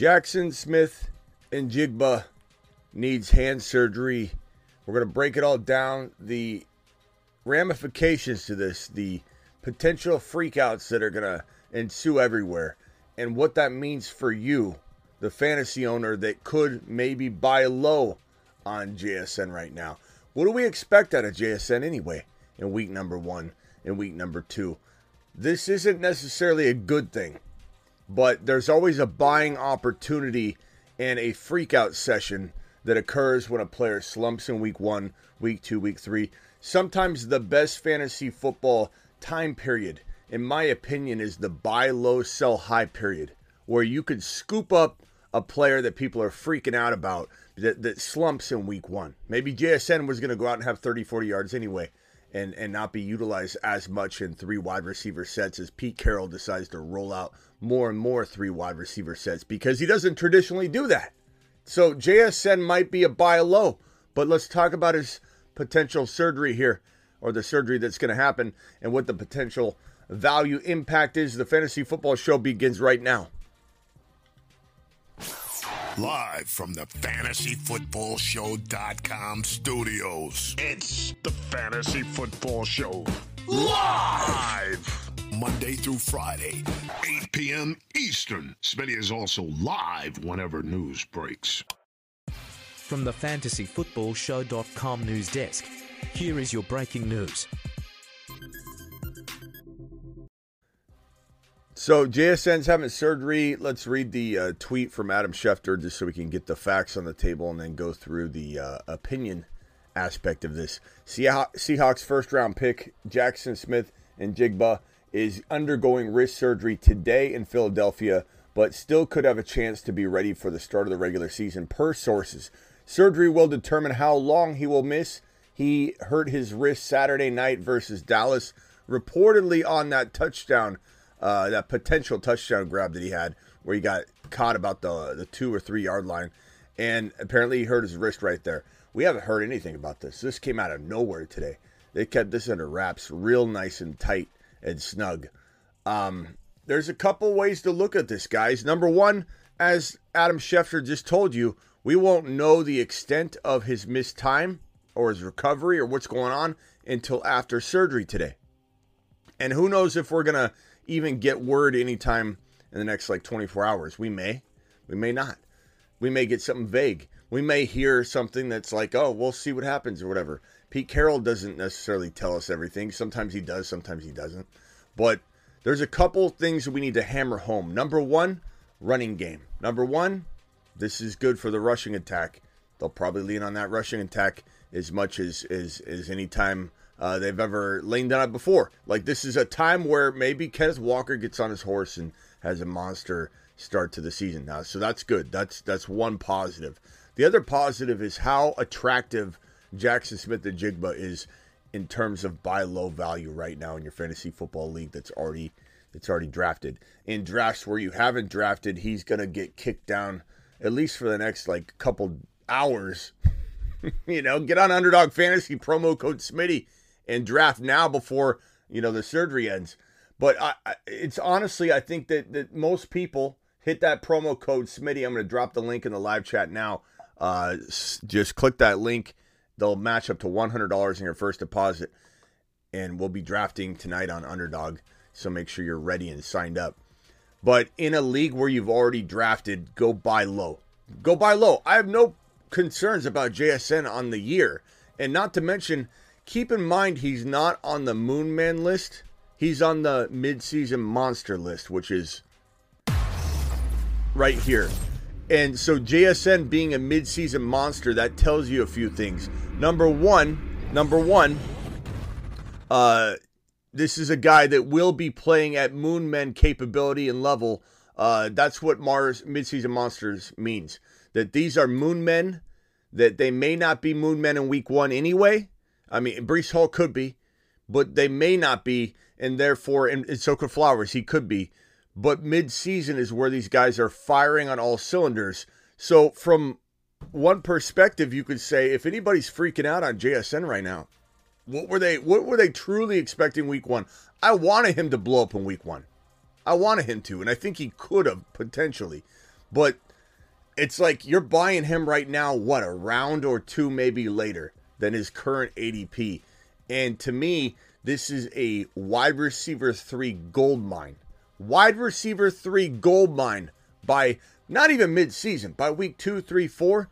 Jackson Smith and Jigba needs hand surgery. We're going to break it all down. The ramifications to this, the potential freakouts that are going to ensue everywhere, and what that means for you, the fantasy owner that could maybe buy low on JSN right now. What do we expect out of JSN anyway in week number one and week number two? This isn't necessarily a good thing, but there's always a buying opportunity and a freakout session that occurs when a player slumps in week one, week two, week three. Sometimes the best fantasy football time period, in my opinion, is the buy low, sell high period, where you could scoop up a player that people are freaking out about that, that slumps in week one. Maybe JSN was going to go out and have 30, 40 yards anyway and, and not be utilized as much in three wide receiver sets as Pete Carroll decides to roll out more and more three wide receiver sets because he doesn't traditionally do that. So JSN might be a buy low, but let's talk about his potential surgery here or the surgery that's going to happen and what the potential value impact is. The fantasy football show begins right now. Live from the fantasyfootballshow.com studios. It's the Fantasy Football Show. Live! Monday through Friday, 8 p.m. Eastern. Smitty is also live whenever news breaks. From the fantasyfootballshow.com news desk, here is your breaking news. So JSN's having surgery. Let's read the uh, tweet from Adam Schefter just so we can get the facts on the table and then go through the uh, opinion aspect of this. Seahawks first round pick Jackson Smith and Jigba is undergoing wrist surgery today in Philadelphia, but still could have a chance to be ready for the start of the regular season per sources. Surgery will determine how long he will miss. He hurt his wrist Saturday night versus Dallas, reportedly on that touchdown uh, that potential touchdown grab that he had, where he got caught about the the two or three yard line, and apparently he hurt his wrist right there. We haven't heard anything about this. This came out of nowhere today. They kept this under wraps, real nice and tight and snug. Um, there's a couple ways to look at this, guys. Number one, as Adam Schefter just told you, we won't know the extent of his missed time or his recovery or what's going on until after surgery today. And who knows if we're going to even get word anytime in the next like 24 hours. We may, we may not. We may get something vague. We may hear something that's like, oh, we'll see what happens or whatever. Pete Carroll doesn't necessarily tell us everything. Sometimes he does, sometimes he doesn't. But there's a couple things we need to hammer home. Number one, running game. Number one, this is good for the rushing attack. They'll probably lean on that rushing attack as much as as, as any time uh, they've ever leaned on it before. Like this is a time where maybe Kenneth Walker gets on his horse and has a monster start to the season now. So that's good. That's that's one positive. The other positive is how attractive Jaxon Smith-Njigba is in terms of buy low value right now in your fantasy football league that's already that's already drafted. In drafts where you haven't drafted, he's gonna get kicked down at least for the next like couple hours. you know, get on underdog fantasy promo code Smitty and draft now before you know the surgery ends. But I, it's honestly, I think that, that most people hit that promo code Smitty. I'm going to drop the link in the live chat now. Uh, just click that link. They'll match up to $100 in your first deposit, and we'll be drafting tonight on Underdog. So make sure you're ready and signed up. But in a league where you've already drafted, go buy low. Go buy low. I have no concerns about JSN on the year, and not to mention keep in mind he's not on the Moonman list. He's on the midseason monster list, which is right here. And so JSN being a midseason monster, that tells you a few things. Number one, number one, uh, this is a guy that will be playing at Moonmen capability and level Uh, that's what Mars midseason monsters means. That these are moon men. That they may not be moon men in week one anyway. I mean, Breece Hall could be, but they may not be, and therefore, and, and so could Flowers. He could be, but mid-season is where these guys are firing on all cylinders. So, from one perspective, you could say if anybody's freaking out on JSN right now, what were they? What were they truly expecting week one? I wanted him to blow up in week one. I wanted him to, and I think he could have potentially, but it's like you're buying him right now. What a round or two maybe later than his current ADP, and to me, this is a wide receiver three gold mine. Wide receiver three gold mine by not even mid-season by week two, three, four.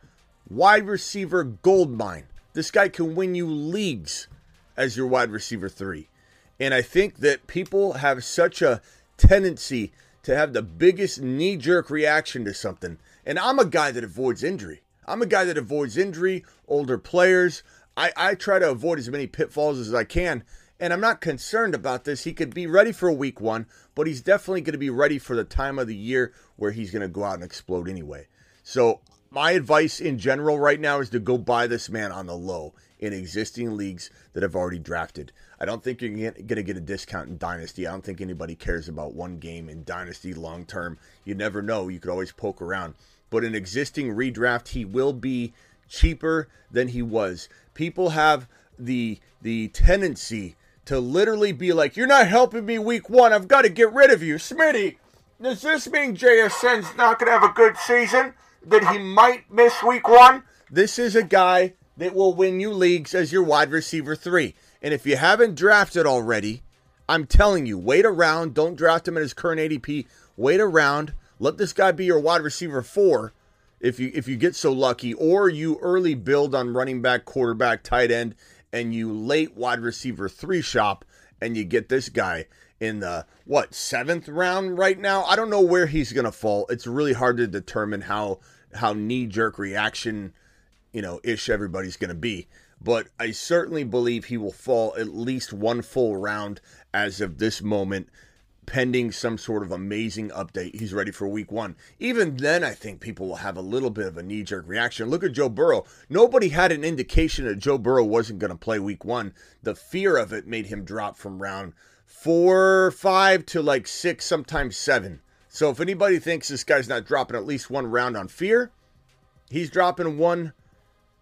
Wide receiver gold mine. This guy can win you leagues as your wide receiver three. And I think that people have such a tendency to have the biggest knee jerk reaction to something. And I'm a guy that avoids injury. I'm a guy that avoids injury, older players. I, I try to avoid as many pitfalls as I can. And I'm not concerned about this. He could be ready for week one, but he's definitely going to be ready for the time of the year where he's going to go out and explode anyway. So, my advice in general right now is to go buy this man on the low in existing leagues that have already drafted. I don't think you're going to get a discount in Dynasty. I don't think anybody cares about one game in Dynasty long term. You never know. You could always poke around. But in existing redraft, he will be cheaper than he was. People have the the tendency to literally be like, "You're not helping me week one. I've got to get rid of you, Smitty." Does this mean JSN's not going to have a good season? That he might miss week one? This is a guy that will win you leagues as your wide receiver three. And if you haven't drafted already, I'm telling you, wait around. Don't draft him at his current ADP. Wait around. Let this guy be your wide receiver four if you if you get so lucky, or you early build on running back, quarterback, tight end, and you late wide receiver three shop and you get this guy in the what seventh round right now. I don't know where he's gonna fall. It's really hard to determine how how knee jerk reaction you know, ish everybody's to be. But I certainly believe he will fall at least one full round as of this moment, pending some sort of amazing update. He's ready for week one. Even then, I think people will have a little bit of a knee jerk reaction. Look at Joe Burrow. Nobody had an indication that Joe Burrow wasn't going to play week one. The fear of it made him drop from round four, five to like six, sometimes seven. So if anybody thinks this guy's not dropping at least one round on fear, he's dropping one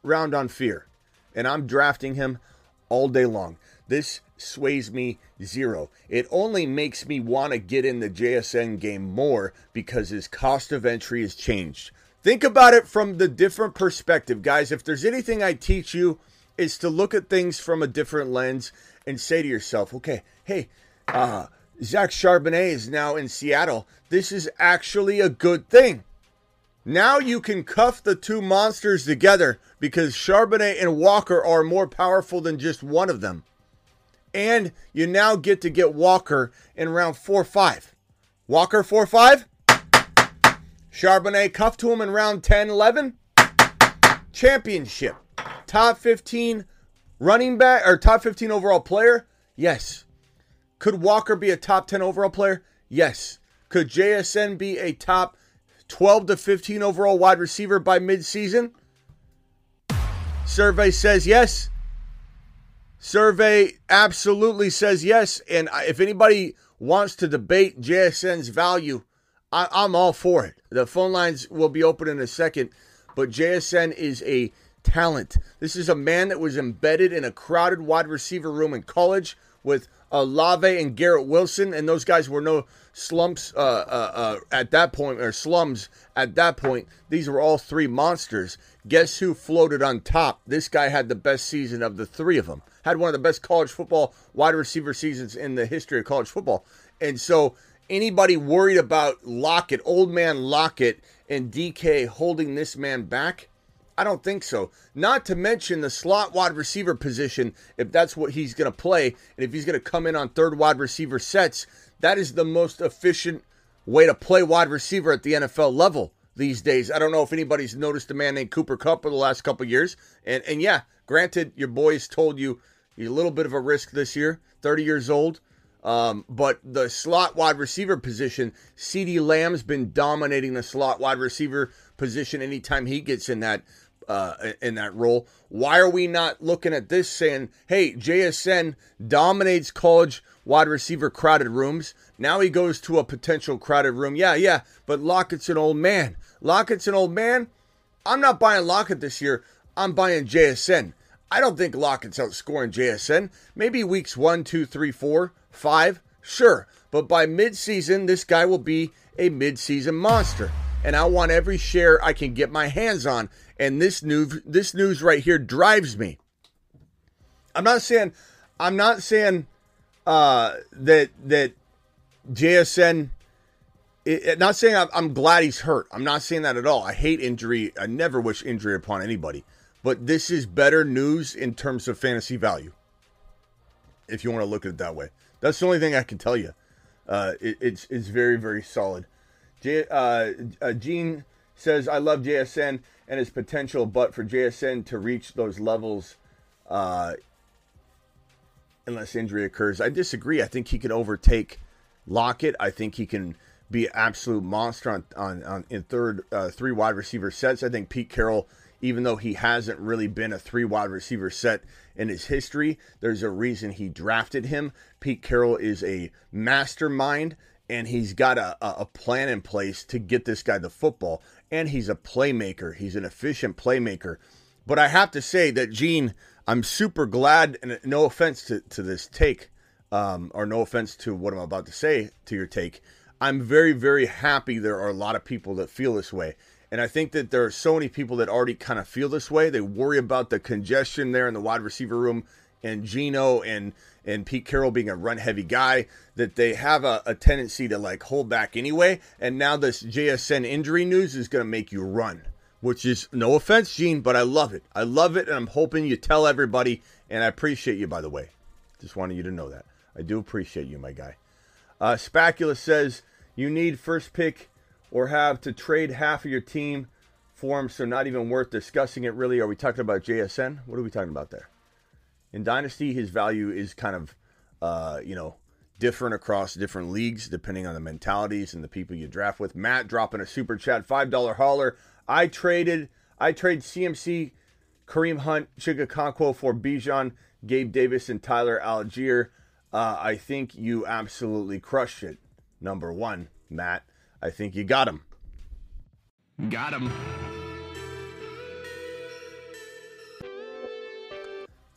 round on fear, and I'm drafting him all day long. This sways me zero. It only makes me want to get in the JSN game more because his cost of entry has changed. Think about it from the different perspective, guys. If there's anything I teach you, is to look at things from a different lens and say to yourself, okay, hey, uh, Zach Charbonnet is now in Seattle. This is actually a good thing. Now you can cuff the two monsters together because Charbonnet and Walker are more powerful than just one of them. And you now get to get Walker in round 4 5. Walker 4 5. Charbonnet cuffed to him in round 10 11. Championship. Top 15 running back or top 15 overall player? Yes. Could Walker be a top 10 overall player? Yes. Could JSN be a top 12 to 15 overall wide receiver by midseason? Survey says yes. Survey absolutely says yes. And if anybody wants to debate JSN's value, I, am all for it. The phone lines will be open in a second, but JSN is a talent. This is a man that was embedded in a crowded wide receiver room in college with Olave and Garrett Wilson, and those guys were no slumps uh, uh, uh, at that point, or slums at that point. These were all three monsters. Guess who floated on top? This guy had the best season of the three of them. Had one of the best college football wide receiver seasons in the history of college football. And so, anybody worried about Lockett, old man Lockett, and DK holding this man back? I don't think so. Not to mention the slot wide receiver position, if that's what he's going to play, and if he's going to come in on third wide receiver sets, that is the most efficient way to play wide receiver at the NFL level these days. I don't know if anybody's noticed a man named Cooper Kupp for the last couple years. And and yeah, granted, your boys told you you're a little bit of a risk this year, 30 years old. Um, but the slot wide receiver position, CeeDee Lamb's been dominating the slot wide receiver position anytime he gets in that uh, in that role. Why are we not looking at this saying, hey, JSN dominates college wide receiver crowded rooms. Now he goes to a potential crowded room. Yeah, yeah, but Lockett's an old man. Lockett's an old man. I'm not buying Lockett this year. I'm buying JSN. I don't think Lockett's outscoring JSN. Maybe weeks one, two, three, four, five, sure. But by midseason, this guy will be a midseason monster. And I want every share I can get my hands on. And this news, this news right here drives me. I'm not saying, I'm not saying uh, that that JSN. It, not saying I'm, glad he's hurt. I'm not saying that at all. I hate injury. I never wish injury upon anybody. But this is better news in terms of fantasy value. If you want to look at it that way, that's the only thing I can tell you. Uh, it, it's it's very very solid. J, uh, uh, Gene says I love JSN and his potential, but for JSN to reach those levels, uh, unless injury occurs. I disagree. I think he can overtake Lockett. I think he can be an absolute monster on, on, on in third uh, three wide receiver sets. I think Pete Carroll, even though he hasn't really been a three wide receiver set in his history, there's a reason he drafted him. Pete Carroll is a mastermind and he's got a, a plan in place to get this guy the football. And he's a playmaker. He's an efficient playmaker. But I have to say that Gene I'm super glad, and no offense to, to this take, um, or no offense to what I'm about to say to your take. I'm very, very happy there are a lot of people that feel this way. And I think that there are so many people that already kind of feel this way. They worry about the congestion there in the wide receiver room and Geno and and Pete Carroll being a run heavy guy that they have a, a tendency to like hold back anyway. And now this JSN injury news is going to make you run which is no offense, Gene, but I love it. I love it, and I'm hoping you tell everybody. And I appreciate you, by the way. Just wanted you to know that. I do appreciate you, my guy. Uh, Spacula says you need first pick or have to trade half of your team for him, so not even worth discussing it. Really, are we talking about JSN? What are we talking about there? In Dynasty, his value is kind of, uh, you know, different across different leagues depending on the mentalities and the people you draft with. Matt dropping a super chat, five dollar hauler. I traded I trade CMC, Kareem Hunt, Chigga for Bijan, Gabe Davis, and Tyler Allgeier. Uh, I think you absolutely crushed it. Number one, Matt. I think you got him. Got him.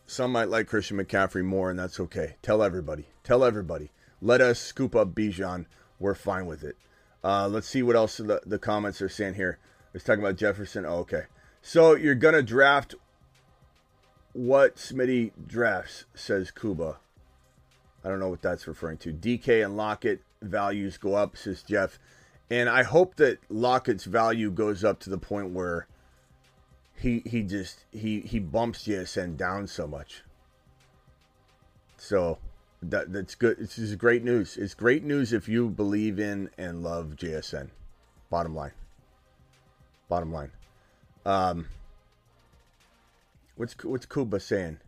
Some might like Christian McCaffrey more, and that's okay. Tell everybody. Tell everybody. Let us scoop up Bijan. We're fine with it. Uh, let's see what else the, the comments are saying here. It's talking about Jefferson. Oh, okay. So you're gonna draft what Smitty drafts, says Kuba. I don't know what that's referring to. DK and Lockett values go up, says Jeff. And I hope that Lockett's value goes up to the point where he he just he he bumps JSN down so much. So that that's good. This is great news. It's great news if you believe in and love JSN. Bottom line. Bottom line. Um, what's what's Kuba saying?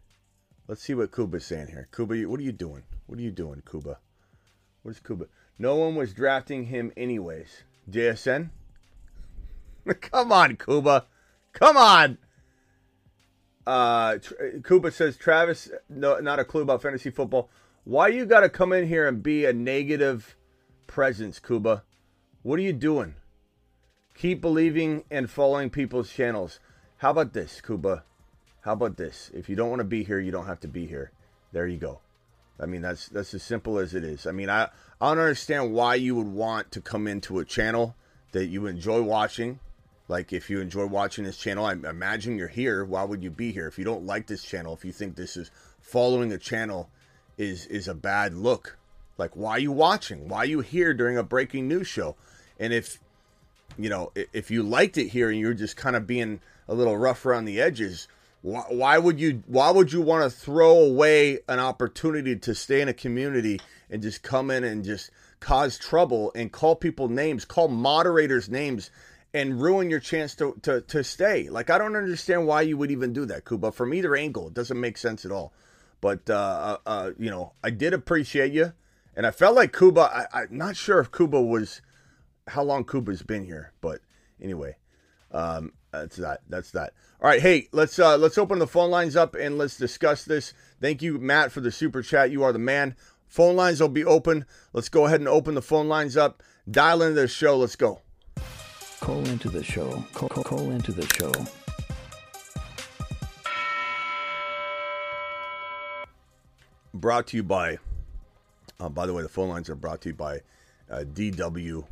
Let's see what Kuba's saying here. Kuba, what are you doing? What are you doing, Kuba? What is Kuba? No one was drafting him anyways. JSN? Come on, Kuba. Come on. Uh, Kuba says, Travis, no, not a clue about fantasy football. Why you got to come in here and be a negative presence, Kuba? What are you doing? Keep believing and following people's channels. How about this, Kuba? How about this? If you don't want to be here, you don't have to be here. There you go. I mean, that's that's as simple as it is. I mean, I I don't understand why you would want to come into a channel that you enjoy watching. Like if you enjoy watching this channel, I imagine you're here. Why would you be here? If you don't like this channel, if you think this is following a channel is is a bad look, like why are you watching? Why are you here during a breaking news show? And if you know, if you liked it here and you're just kind of being a little rough around the edges, why, why would you why would you want to throw away an opportunity to stay in a community and just come in and just cause trouble and call people names, call moderators names and ruin your chance to, to, to stay. Like I don't understand why you would even do that, Kuba. From either angle, it doesn't make sense at all. But uh, uh, uh you know, I did appreciate you, And I felt like Kuba. I, I'm not sure if Kuba was how long Kuba's been here, but anyway, um, that's that. That's that. All right, hey, let's uh, let's open the phone lines up and let's discuss this. Thank you, Matt, for the super chat. You are the man. Phone lines will be open. Let's go ahead and open the phone lines up. Dial into the show. Let's go. Call into the show. Call, call, call into the show. Brought to you by. Uh, by the way, the phone lines are brought to you by uh, DW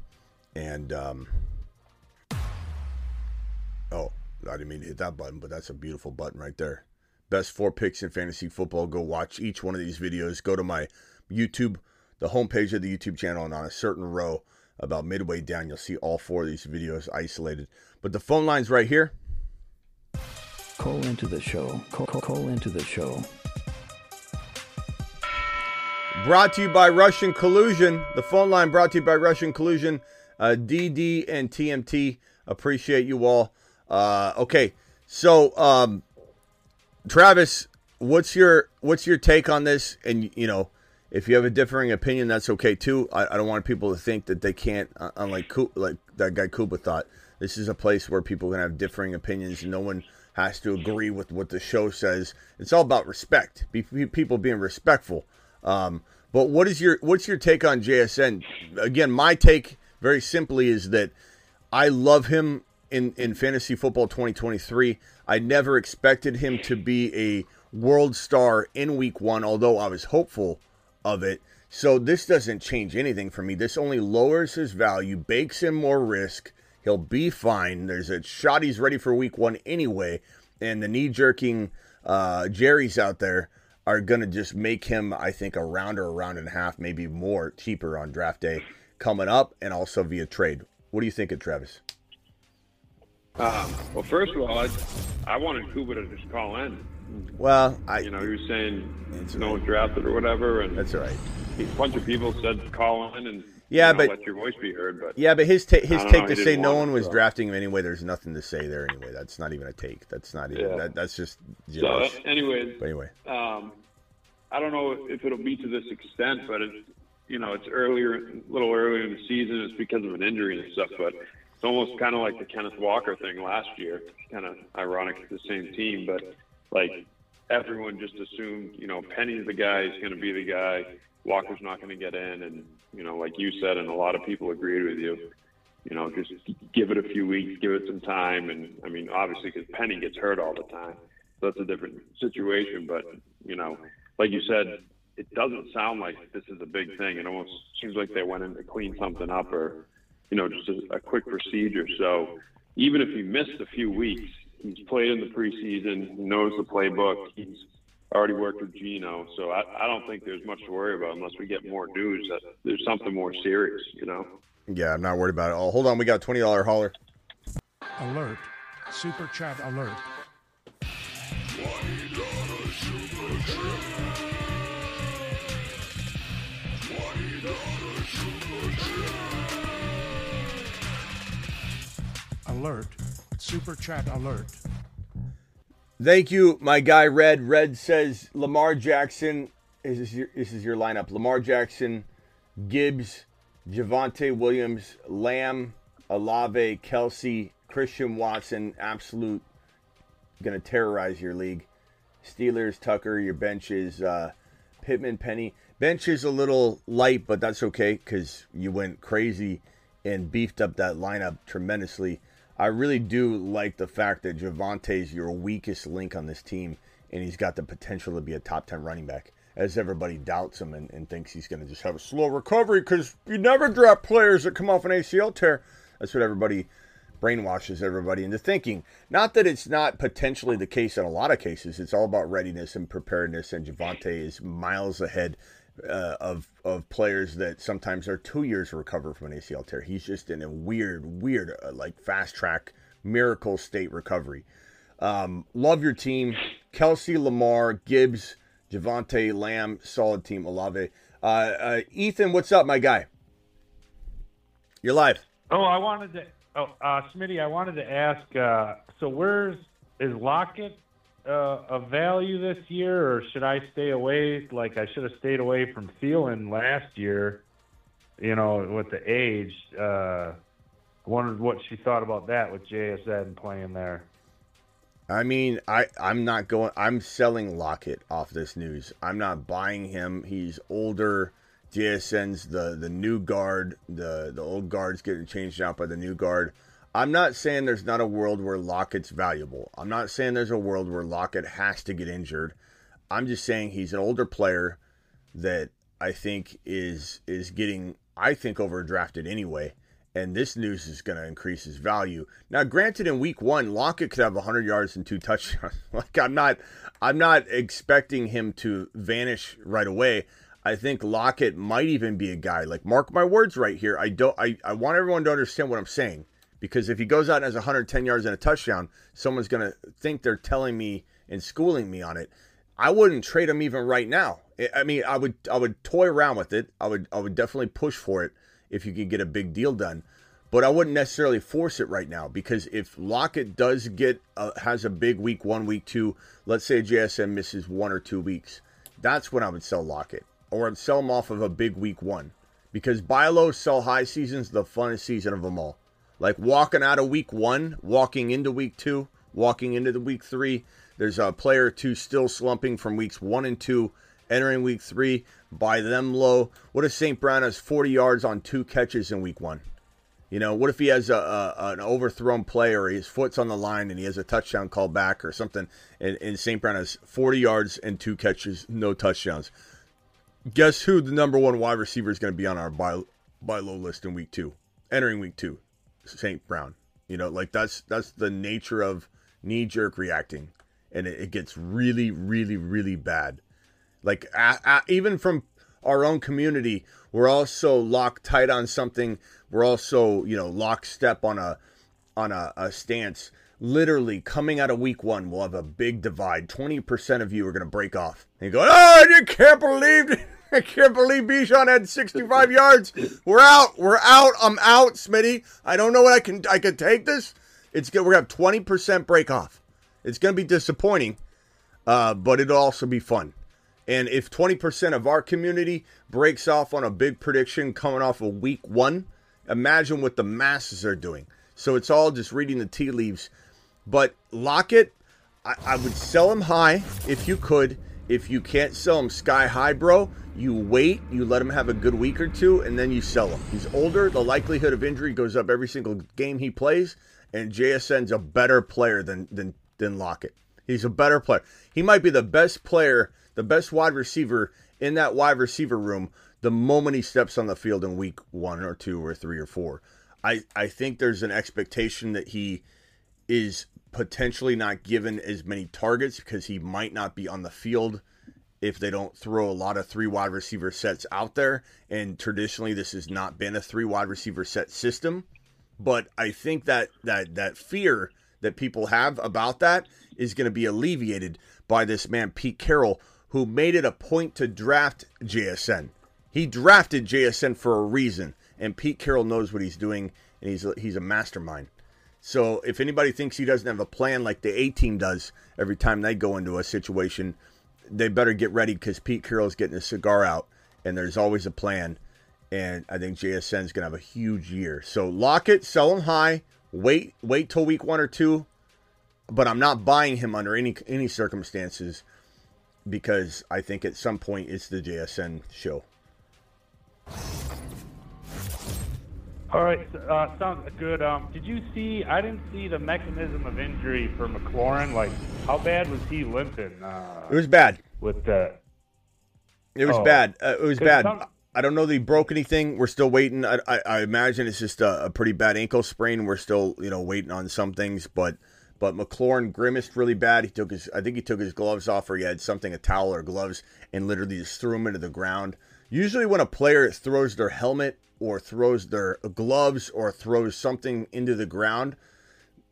and. Um, oh, I didn't mean to hit that button, but that's a beautiful button right there. Best four picks in fantasy football. Go watch each one of these videos. Go to my YouTube, the homepage of the YouTube channel, and on a certain row about midway down, you'll see all four of these videos isolated. But the phone line's right here. Call into the show. Call, call, call into the show. Brought to you by Russian Collusion. The phone line brought to you by Russian Collusion. Uh, DD and TMT. Appreciate you all. Uh, okay, so um, Travis, what's your what's your take on this? And you know, if you have a differing opinion, that's okay too. I, I don't want people to think that they can't, uh, unlike like that guy Kuba thought. This is a place where people can have differing opinions. And no one has to agree with what the show says. It's all about respect. Be, people being respectful. Um, but what is your what's your take on JSN? Again, my take very simply is that I love him in in fantasy football 2023. I never expected him to be a world star in week 1, although I was hopeful of it. So this doesn't change anything for me. This only lowers his value, bakes in more risk. He'll be fine. There's a shot he's ready for week 1 anyway, and the knee jerking uh, Jerry's out there are going to just make him, I think, a round or a round and a half, maybe more cheaper on draft day coming up and also via trade. What do you think of Travis? Um, well, first of all, I, I wanted Kuba to just call in. Well, I you know he was saying no one drafted or whatever, and that's right. A bunch of people said call in and yeah, you know, but let your voice be heard. But yeah, but his ta- his take know, to say no one was so. drafting him anyway. There's nothing to say there anyway. That's not even a take. That's not even Yeah. that, that's just So, gibberish. anyways, But anyway, um, I don't know if it'll be to this extent, but it's you know it's earlier, a little earlier in the season. It's because of an injury and stuff, but it's almost kind of like the Kenneth Walker thing last year. Kind of ironic, the same team, but like everyone just assumed, you know, Penny's the guy, he's going to be the guy. Walker's not going to get in, and you know, like you said, and a lot of people agreed with you. You know, just give it a few weeks, give it some time, and I mean, obviously, because Penny gets hurt all the time, so that's a different situation. But you know, like you said, it doesn't sound like this is a big thing. It almost seems like they went in to clean something up, or you know, just a, a quick procedure. So even if he missed a few weeks, he's played in the preseason, knows the playbook, he's already worked with Geno. So I, I don't think there's much to worry about unless we get more news that there's something more serious, you know? yeah, I'm not worried about it. Oh, hold on, we got a twenty dollar hauler. Alert. Super chat alert. Alert. Super chat alert. Thank you, my guy Red. Red says Lamar Jackson. Is this your, this is your lineup? Lamar Jackson, Gibbs, Javonte Williams, Lamb, Olave, Kelce, Christian Watson. Absolute to terrorize your league. Steelers, Tucker. Your bench is uh, Pittman, Penny. Bench is a little light, but that's okay because you went crazy and beefed up that lineup tremendously. I really do like the fact that Javonte is your weakest link on this team, and he's got the potential to be a top 10 running back, as everybody doubts him and, and thinks he's going to just have a slow recovery because you never draft players that come off an ACL tear. That's what everybody brainwashes everybody into thinking. Not that it's not potentially the case in a lot of cases. It's all about readiness and preparedness, and Javonte is miles ahead uh, of of players that sometimes are two years to recover from an ACL tear. He's just in a weird, weird, uh, like fast track miracle state recovery. Um, love your team, Kelce, Lamar, Gibbs, Javonte, Lamb, solid team. Olave, uh, uh, Ethan, what's up, my guy? You're live. Oh, I wanted to. Oh, uh, Smitty, I wanted to ask. Uh, so, where's is Lockett uh, a value this year, or should I stay away? Like I should have stayed away from Thielen last year. You know, with the age. Uh, wondered what she thought about that with JSN playing there. I mean, I I'm not going. I'm selling Lockett off this news. I'm not buying him. He's older. JSN's the the new guard. The the old guard's getting changed out by the new guard. I'm not saying there's not a world where Lockett's valuable. I'm not saying there's a world where Lockett has to get injured. I'm just saying he's an older player that I think is is getting I think overdrafted anyway and this news is going to increase his value. Now, granted, in week one, Lockett could have 100 yards and two touchdowns. like I'm not, I'm not expecting him to vanish right away. I think Lockett might even be a guy. Like, mark my words right here. I don't. I, I want everyone to understand what I'm saying because if he goes out and has 110 yards and a touchdown, someone's going to think they're telling me and schooling me on it. I wouldn't trade him even right now. I mean, I would I would toy around with it. I would I would definitely push for it if you could get a big deal done. But I wouldn't necessarily force it right now because if Lockett does get a, has a big week one, week two, let's say JSN misses one or two weeks, that's when I would sell Lockett or I'd sell him off of a big week one because buy low, sell high season's the funnest season of them all. Like walking out of week one, walking into week two, walking into the week three. There's a player or two still slumping from weeks one and two entering week three. Buy them low. What if St. Brown has 40 yards on two catches in week one? You know, what if he has a, a, an overthrown play or his foot's on the line and he has a touchdown called back or something, and, and St. Brown has 40 yards and two catches, no touchdowns. Guess who the number one wide receiver is going to be on our buy, buy low list in week two, entering week two? St. Brown. You know, like that's that's the nature of knee jerk reacting, and it, it, gets really, really, really bad. Like a, a, even from our own community, we're all so locked tight on something. We're all so you know lockstep on a on a, a stance. Literally coming out of week one, we'll have a big divide. Twenty percent of you are going to break off and go, "Oh, you can't believe." I can't believe Bijan had 65 yards. We're out. We're out. I'm out, Smitty. I don't know what I can. I can take this. It's good. We're gonna have 20 percent break off. It's gonna be disappointing, uh, but it'll also be fun. And if 20% of our community breaks off on a big prediction coming off of week one, imagine what the masses are doing. So it's all just reading the tea leaves. But Lockett, I, I would sell him high if you could. If you can't sell him sky high, bro, you wait, you let him have a good week or two, and then you sell him. He's older. The likelihood of injury goes up every single game he plays, and JSN's a better player than than than Lockett. He's a better player. He might be the best player the best wide receiver in that wide receiver room the moment he steps on the field in week one or two or three or four. I, I think there's an expectation that he is potentially not given as many targets because he might not be on the field if they don't throw a lot of three wide receiver sets out there. And traditionally, this has not been a three wide receiver set system. But I think that that that fear that people have about that is going to be alleviated by this man Pete Carroll, who made it a point to draft JSN. He drafted JSN for a reason, and Pete Carroll knows what he's doing, and he's he's a mastermind. So if anybody thinks he doesn't have a plan like the A team does every time they go into a situation, they better get ready because Pete Carroll's getting a cigar out, and there's always a plan. And I think JSN is going to have a huge year. So Lockett, sell him high, wait wait till week one or two, but I'm not buying him under any any circumstances because I think at some point it's the JSN show. All right, uh, sounds good. Um, did you see? I didn't see the mechanism of injury for McLaurin. Like, how bad was he limping? Uh, it was bad. With the. It was Oh. bad. Uh, it was bad. some- I don't know that he broke anything. We're still waiting. I, I, I imagine it's just a, a pretty bad ankle sprain. We're still, you know, waiting on some things. But but McLaurin grimaced really bad. He took his, I think he took his gloves off, or he had something, a towel or gloves, and literally just threw him into the ground. Usually, when a player throws their helmet or throws their gloves or throws something into the ground,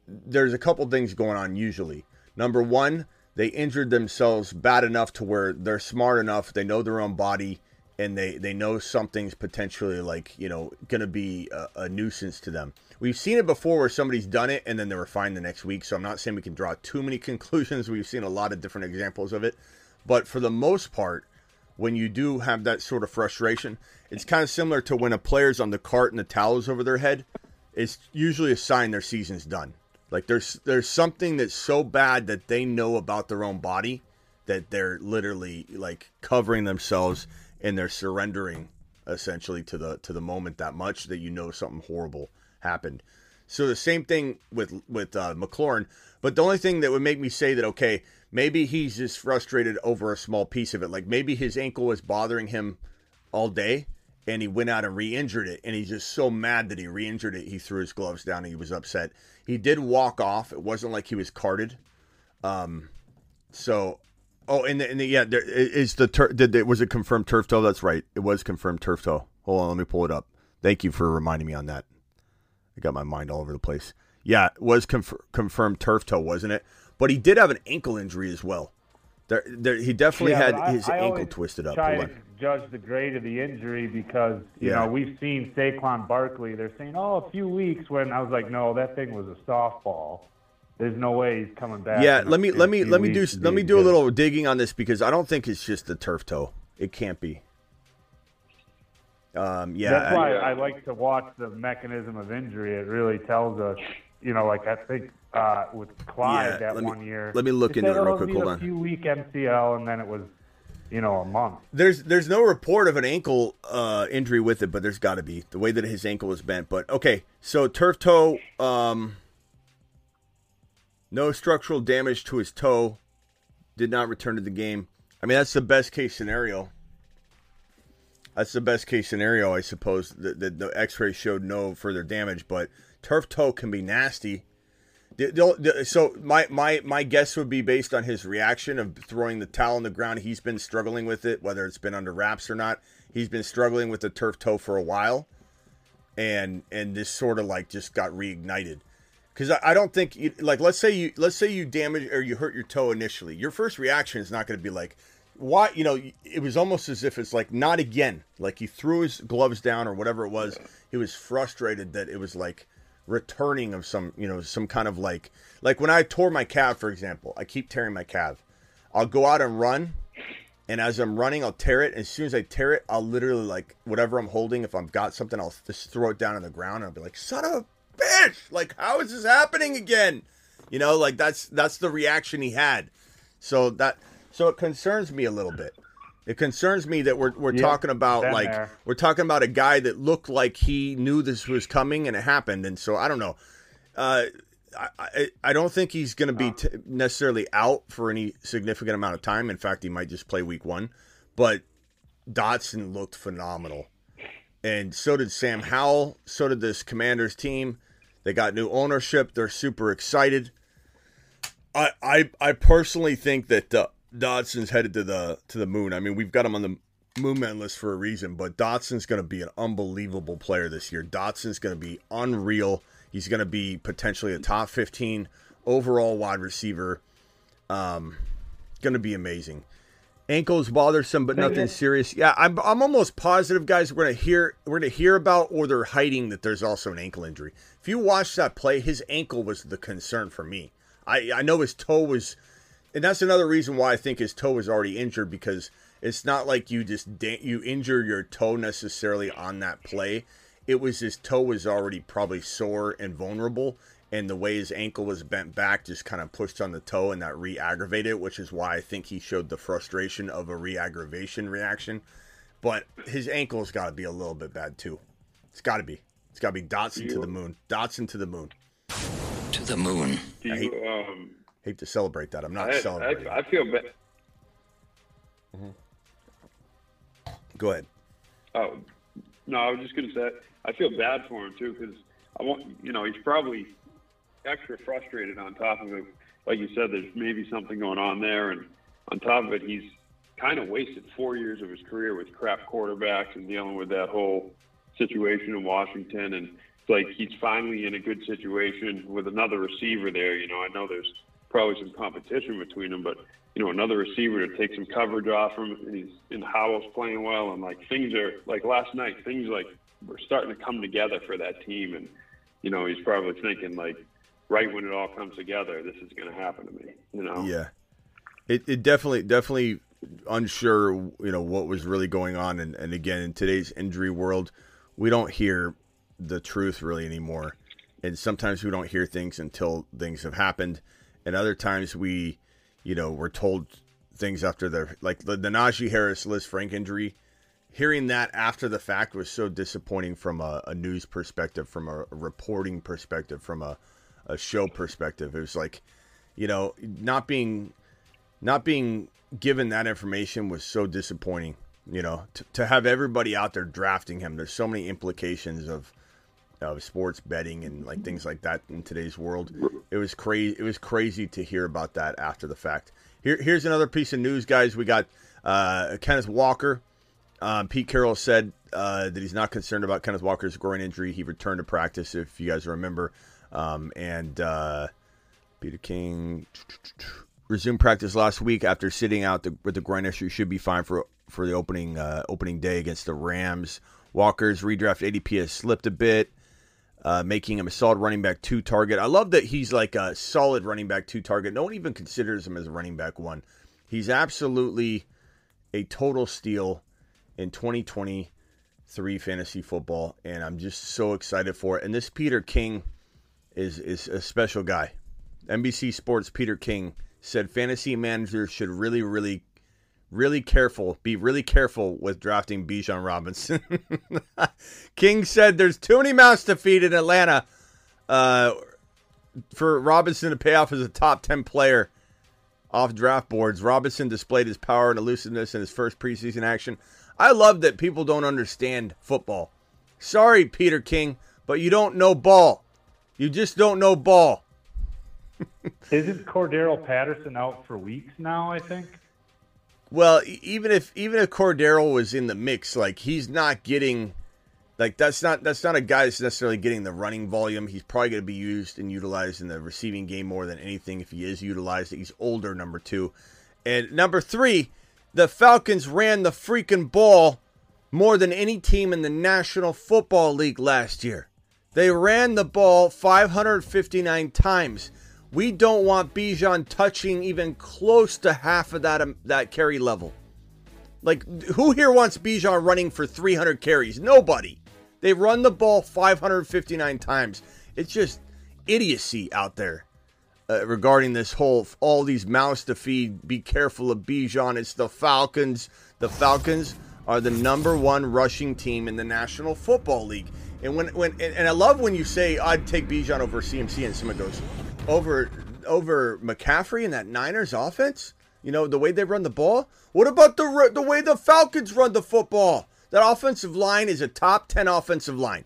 there's a couple things going on usually. Number one, they injured themselves bad enough to where they're smart enough, they know their own body, and they they know something's potentially like you know going to be a, a nuisance to them. We've seen it before where somebody's done it and then they were fine the next week. So I'm not saying we can draw too many conclusions. We've seen a lot of different examples of it, but for the most part, when you do have that sort of frustration, it's kind of similar to when a player's on the cart and the towels over their head. It's usually a sign their season's done. Like there's there's something that's so bad that they know about their own body that they're literally like covering themselves and they're surrendering essentially to the to the moment that much that you know something horrible happened. So the same thing with with uh, McLaurin, but the only thing that would make me say that okay, maybe he's just frustrated over a small piece of it. Like maybe his ankle was bothering him all day, and he went out and re-injured it, and he's just so mad that he re-injured it. He threw his gloves down. and he was upset. He did walk off. It wasn't like he was carted. Um, so Oh, and the, and the, yeah, there is the tur- did it was it confirmed turf toe? That's right. It was confirmed turf toe. Hold on, let me pull it up. Thank you for reminding me on that. I got my mind all over the place. Yeah, it was conf- confirmed turf toe, wasn't it? But he did have an ankle injury as well. There, there he definitely Yeah, had I- his I ankle twisted up. Try to judge the grade of the injury because you Yeah. know we've seen Saquon Barkley. They're saying, "Oh, a few weeks." When I was like, "No, that thing was a softball. There's no way he's coming back." Yeah, let me let me let me do let me do a little digging on this because I don't think it's just the turf toe. It can't be. Um, yeah, That's I- why I like to watch the mechanism of injury. It really tells us, you know, like I think uh, with Clyde Yeah, that let me- one year. let me look they into it real "Oh, quick. Hold a on. few week MCL, and then it was, you know, a month. There's there's no report of an ankle uh, injury with it, but there's got to be the way that his ankle was bent. But okay, so turf toe, um, no structural damage to his toe, did not return to the game. I mean, that's the best case scenario. That's the best case scenario, I suppose. The, the, the X-ray showed no further damage, but turf toe can be nasty. So my, my my guess would be based on his reaction of throwing the towel on the ground. He's been struggling with it, whether it's been under wraps or not. He's been struggling with the turf toe for a while, and and this sort of like just got reignited. Because I, I don't think you, like let's say you let's say you damage or you hurt your toe initially. Your first reaction is not going to be like, why? You know, it was almost as if it's like not again. Like he threw his gloves down or whatever it was. He was frustrated that it was like returning of some you know some kind of like like when I tore my calf for example. I keep tearing my calf. I'll go out and run, and as I'm running, I'll tear it. As soon as I tear it, I'll literally like whatever I'm holding. If I've got something, I'll just throw it down on the ground. And I'll be like, "Son of a bitch! Like, how is this happening again?" You know, like that's that's the reaction he had. So that so it concerns me a little bit. It concerns me that we're we're Yeah, talking about like there. we're talking about a guy that looked like he knew this was coming and it happened. And so I don't know. Uh, I, I I don't think he's going to be t- necessarily out for any significant amount of time. In fact, he might just play week one. But Dotson looked phenomenal, and so did Sam Howell. So did this Commanders team. They got new ownership. They're super excited. I I, I personally think that uh, Dotson's headed to the to the moon. I mean, we've got him on the moon man list for a reason, but Dotson's going to be an unbelievable player this year. Dotson's going to be unreal. He's going to be potentially a top 15 overall wide receiver. Um, going to be amazing. Ankles bothersome, but nothing serious. Yeah, I'm, I'm almost positive, guys. We're gonna hear we're gonna hear about, or they're hiding that there's also an ankle injury. If you watch that play, his ankle was the concern for me. I I know his toe was, and that's another reason why I think his toe was already injured because it's not like you just da- you injure your toe necessarily on that play. It was his toe was already probably sore and vulnerable, and the way his ankle was bent back just kind of pushed on the toe, and that re-aggravated it, which is why I think he showed the frustration of a re-aggravation reaction. But his ankle's got to be a little bit bad too. It's got to be. It's got to be Dotson to the moon. Dotson to the moon. To the moon. Do you, um, Hate to celebrate that. I'm not I, celebrating. I, I feel bad. Mm-hmm. Go ahead. Oh, no, I was just going to say I feel bad for him too because I want you know he's probably extra frustrated on top of it. Like you said, there's maybe something going on there, and on top of it, he's kind of wasted four years of his career with crap quarterbacks and dealing with that whole situation in Washington. And it's like he's finally in a good situation with another receiver there. You know, I know there's probably some competition between them. But you know, another receiver to take some coverage off him, and he's in Howell's playing well, and like things are like last night, things like we're starting to come together for that team, and you know, he's probably thinking like, right when it all comes together, this is going to happen to me. You know? Yeah. It it definitely definitely unsure, you know, what was really going on, and and again in today's injury world, we don't hear the truth really anymore, and sometimes we don't hear things until things have happened, and other times we, you know, we're told things after the like the, the Najee Harris Lisfranc injury. Hearing that after the fact was so disappointing from a, a news perspective, from a, reporting perspective, from a, a show perspective. It was like, you know, not being not being given that information was so disappointing. You know, to, to have everybody out there drafting him. There's so many implications of of sports betting and like things like that in today's world. It was crazy. It was crazy to hear about that after the fact. Here, here's another piece of news, guys. We got uh, Kenneth Walker. Um, Pete Carroll said uh, that he's not concerned about Kenneth Walker's groin injury. He returned to practice, if you guys remember. Um, and uh, Peter King resumed practice last week after sitting out the, with the groin issue. Should be fine for for the opening uh, opening day against the Rams. Walker's redraft ADP has slipped a bit, uh, making him a solid running back two target. I love that he's like a solid running back two target. No one even considers him as a running back one. He's absolutely a total steal in 2023 fantasy football, and I'm just so excited for it. And this Peter King is is a special guy. NBC Sports Peter King said fantasy managers should really, really, really careful, be really careful with drafting Bijan Robinson. King said there's too many mouths to feed in Atlanta uh, for Robinson to pay off as a top 10 player off draft boards. Robinson displayed his power and elusiveness in his first preseason action. I love that people don't understand football. Sorry, Peter King, but you don't know ball. You just don't know ball. Isn't Cordarrelle Patterson out for weeks now? I think. Well, even if even if Cordarrelle was in the mix, like he's not getting, like that's not that's not a guy that's necessarily getting the running volume. He's probably going to be used and utilized in the receiving game more than anything. If he is utilized, he's older. Number two, and number three, the Falcons ran the freaking ball more than any team in the National Football League last year. They ran the ball 559 times. We don't want Bijan touching even close to half of that um, that carry level. Like who here wants Bijan running for 300 carries? Nobody. They run the ball 559 times. It's just idiocy out there uh, regarding this whole all these mouths to feed. Be careful of Bijan. It's the Falcons. The Falcons are the number one rushing team in the National Football League. And when when and, and I love when you say I'd take Bijan over CMC, and someone goes over over McCaffrey and that Niners offense. You know the way they run the ball. What about the the way the Falcons run the football? That offensive line is a top ten offensive line.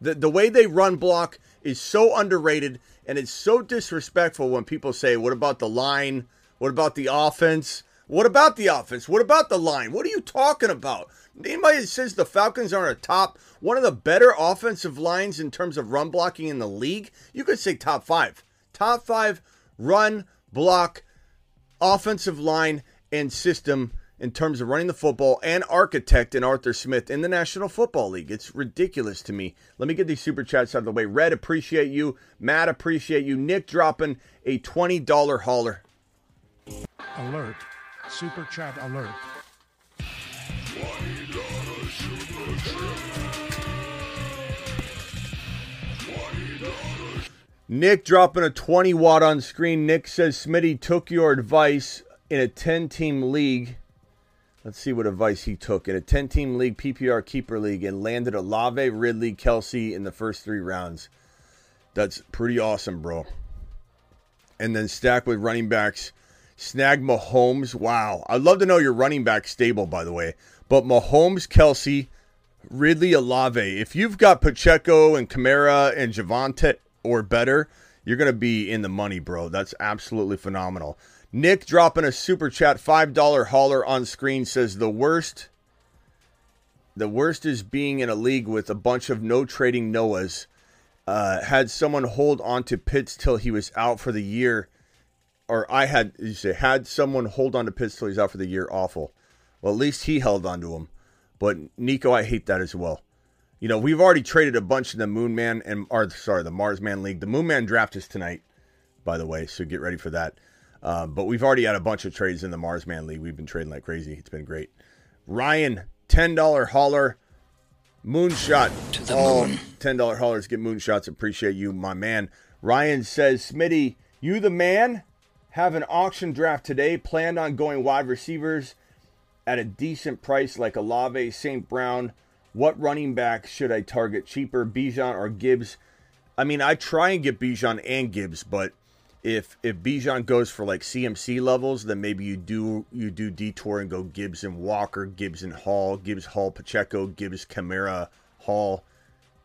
The the way they run block is so underrated, and it's so disrespectful when people say, "What about the line? What about the offense? What about the offense? What about the line? What are you talking about?" Anybody that says the Falcons aren't a top, one of the better offensive lines in terms of run blocking in the league, you could say top five. Top five run, block, offensive line, and system in terms of running the football and architect in Arthur Smith in the National Football League. It's ridiculous to me. Let me get these super chats out of the way. Red, appreciate you. Matt, appreciate you. Nick dropping a $20 hauler. Alert. Super chat alert. Nick dropping a 20 watt on screen. Nick says Smitty took your advice in a 10 team league. Let's see what advice he took in a 10 team league, PPR keeper league, and landed Olave, Ridley, Kelce in the first three rounds. That's pretty awesome, bro. And then stack with running backs. Snag Mahomes. Wow. I'd love to know your running back stable, by the way. But Mahomes, Kelce, Ridley, Olave. If you've got Pacheco and Kamara and Javonte or better, you're going to be in the money, bro. That's absolutely phenomenal. Nick dropping a super chat, $5 hauler on screen says the worst the worst is being in a league with a bunch of no trading Noahs. Uh, had someone hold on to Pitts till he was out for the year or I had you say had someone hold on to Pitts till he's out for the year. Awful. Well, at least he held on to him. But Nico, I hate that as well. You know, we've already traded a bunch in the Moon Man and or sorry, the Mars Man League. The Moon Man draft is tonight, by the way, so get ready for that. Uh, but we've already had a bunch of trades in the Mars Man League. We've been trading like crazy. It's been great. Ryan, ten dollar hauler, moonshot. To the All moon. ten dollar haulers get moonshots. Appreciate you, my man. Ryan says, Smitty, you the man. Have an auction draft today. Planned on going wide receivers at a decent price like Olave, St. Brown. What running back should I target cheaper, Bijan or Gibbs? I mean, I try and get Bijan and Gibbs, but if if Bijan goes for like CMC levels, then maybe you do you do detour and go Gibbs and Walker, Gibbs and Hall, Gibbs Hall Pacheco, Gibbs Kamara Hall,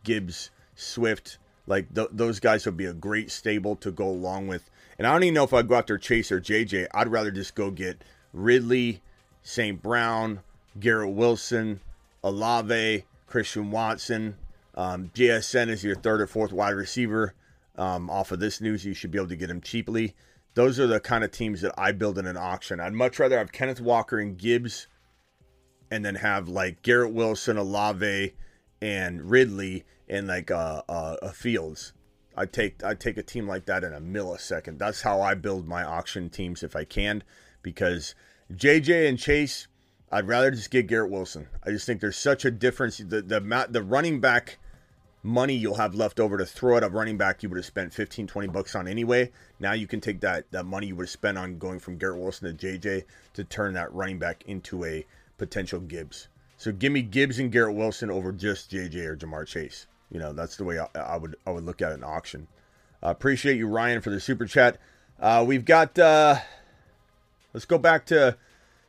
Gibbs Swift. Like th- those guys would be a great stable to go along with. And I don't even know if I'd go after Chase or JJ. I'd rather just go get Ridley, St. Brown, Garrett Wilson, Olave, Christian Watson. Um, JSN is your third or fourth wide receiver. Um, off of this news, you should be able to get him cheaply. Those are the kind of teams that I build in an auction. I'd much rather have Kenneth Walker and Gibbs and then have like Garrett Wilson, Olave, and Ridley and like a Fields. I take I take a team like that in a millisecond. That's how I build my auction teams if I can, because JJ and Chase, I'd rather just get Garrett Wilson. I just think there's such a difference. The the the running back money you'll have left over to throw at a running back you would have spent 15 20 bucks on anyway now you can take that that money you would have spent on going from garrett wilson to jj to turn that running back into a potential gibbs so give me gibbs and garrett wilson over just jj or ja'marr chase you know that's the way i, I would i would look at an auction uh, appreciate you ryan for the super chat uh, we've got uh, let's go back to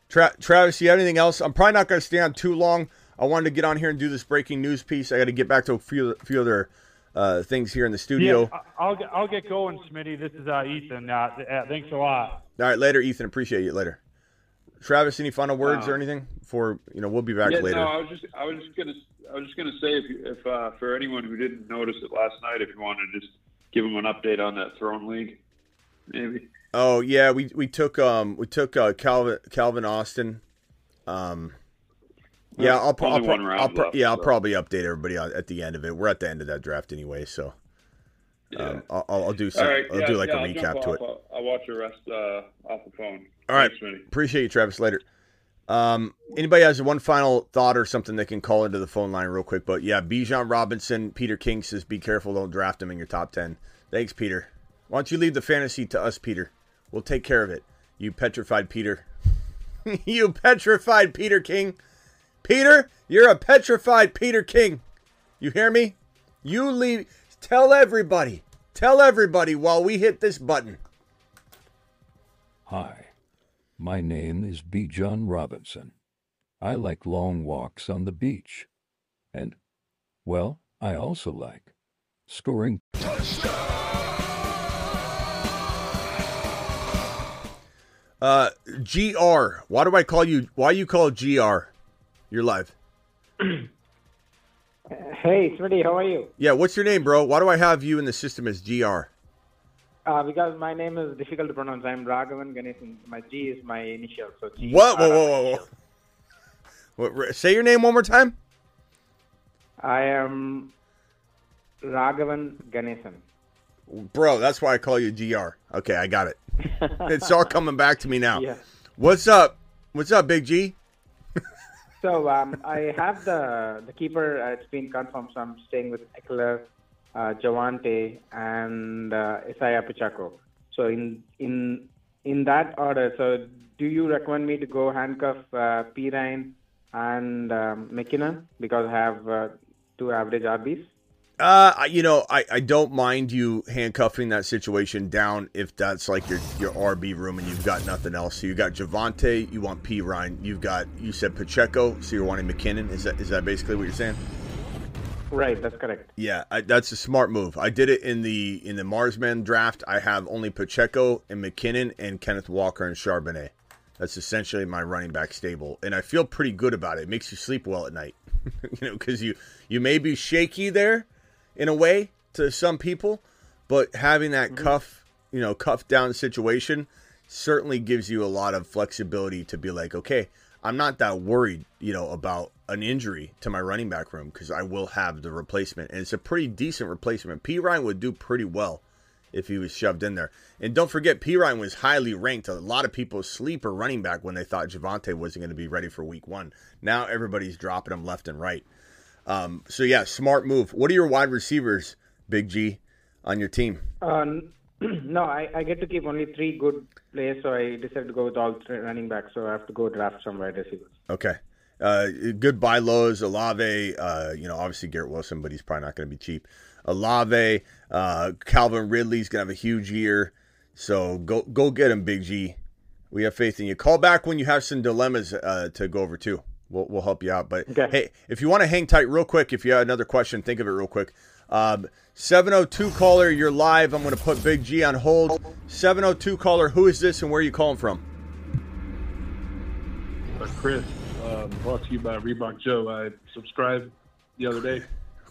Tra- Travis, you have anything else? I'm probably not going to stay on too long. I wanted to get on here and do this breaking news piece. I got to get back to a few, few other uh, things here in the studio. Yeah, I- I'll get, I'll get going, Smitty. This is uh, Ethan. Uh, uh, thanks a lot. All right, later, Ethan. Appreciate you later. Travis, any final words Uh, or anything? For you know, we'll be back yeah, later. no, I was just I was just gonna I was just gonna say if you- if uh, for anyone who didn't notice it last night, if you want to just give them an update on that throne league, maybe. Oh yeah, we we took um we took uh, Calvin Calvin Austin. Um, yeah, I'll, pro- I'll, pro- I'll pro- left, yeah I'll probably update everybody at the end of it. We're at the end of that draft anyway, so um, I'll, I'll I'll do some. Right, I'll yeah, do like yeah, a I'll recap to it. I'll, I'll watch the rest uh, off the phone. All right. Thanks. Appreciate you, Travis. Later. Um, anybody has one final thought or something they can call into the phone line real quick. But yeah, Bijan Robinson, Peter King says, be careful, don't draft him in your top 10. Thanks, Peter. Why don't you leave the fantasy to us, Peter? We'll take care of it. You petrified Peter. you petrified Peter King. Peter, you're a petrified Peter King. You hear me? You leave. Tell everybody. Tell everybody while we hit this button. Hi, my name is Bijan Robinson. I like long walks on the beach. And, well, I also like scoring Uh, GR. Why do I call you? Why you call GR? You're live. Hey, Smitty, how are you? Yeah. What's your name, bro? Why do I have you in the system as GR? Uh, because my name is difficult to pronounce. I'm Raghavan Ganesan. My G is my initial, so G. What? Whoa, whoa, whoa, whoa. What, say your name one more time. I am Raghavan Ganesan. Bro, that's why I call you GR. Okay, I got it. It's all coming back to me now. Yeah. What's up? What's up, Big G? So um, I have the the keeper. Uh, it's been confirmed. So I'm staying with Ekeler, uh, Javonte, and uh, Isaiah Pacheco. So in in in that order. So do you recommend me to go handcuff uh, Perine and um, McKinnon because I have uh, two average RBs? Uh, you know, I, I don't mind you handcuffing that situation down if that's like your your RB room and you've got nothing else. So you got Javonte, you want Perine, you've got you said Pacheco, so you're wanting McKinnon. Is that is that basically what you're saying? Right, that's correct. Yeah, I, that's a smart move. I did it in the in the Marsman draft. I have only Pacheco and McKinnon and Kenneth Walker and Charbonnet. That's essentially my running back stable, and I feel pretty good about it. It makes you sleep well at night, you know, because you you may be shaky there, in a way to some people, but having that mm-hmm. cuff, you know, cuff down situation certainly gives you a lot of flexibility to be like, okay, I'm not that worried, you know, about an injury to my running back room because I will have the replacement, and it's a pretty decent replacement. Perine would do pretty well if he was shoved in there. And don't forget, Perine was highly ranked. A lot of people sleeper running back when they thought Javonte wasn't going to be ready for Week One. Now everybody's dropping him left and right. Um, so yeah, smart move. What are your wide receivers, Big G, on your team? Um, no, I, I get to keep only three good players, so I decided to go with all three running backs. So I have to go draft some wide receivers. Okay. Uh, good buy lows, Olave. uh, you know, obviously Garrett Wilson, but he's probably not going to be cheap. Olave, uh, Calvin Ridley's going to have a huge year. So go go get him, Big G. We have faith in you. Call back when you have some dilemmas uh, to go over too. We'll, we'll help you out. But Okay. hey, if you want to hang tight real quick, if you have another question, think of it real quick. Um, 702 caller, you're live. I'm going to put Big G on hold. 702 caller, who is this and where are you calling from? Uh, Chris, um, brought to you by Reebok Joe. I subscribed the other day.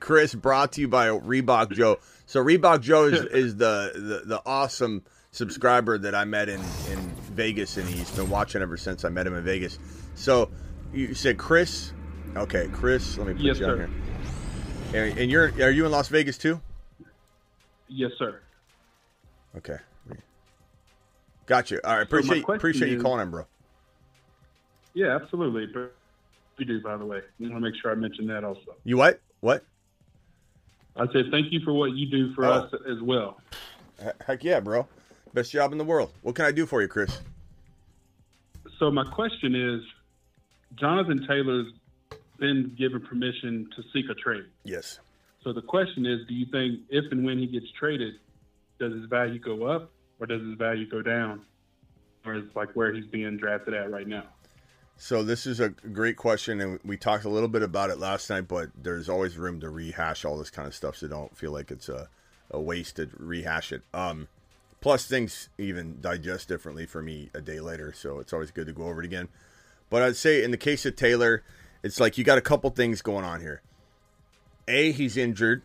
Chris, brought to you by Reebok Joe. So Reebok Joe is, is the, the the awesome subscriber that I met in in Vegas, and he's been watching ever since I met him in Vegas. So you said Chris, okay, Chris. Let me put Yes, you on sir. here. And, and you're are you in Las Vegas too? Yes, sir. Okay, gotcha. All right, So appreciate question appreciate you is- calling in, bro. Yeah, absolutely. We do, by the way. I want to make sure I mention that also. You what? What? I said thank you for what you do for Oh. us as well. Heck yeah, bro. Best job in the world. What can I do for you, Chris? So my question is, Jonathan Taylor's been given permission to seek a trade. Yes. So the question is, do you think if and when he gets traded, does his value go up or does his value go down? Or is like where he's being drafted at right now? So this is a great question, and we talked a little bit about it last night. But there's always room to rehash all this kind of stuff, so don't feel like it's a, a waste to rehash it. Um, plus, things even digest differently for me a day later, so it's always good to go over it again. But I'd say in the case of Taylor, it's like you got a couple things going on here. A, he's injured.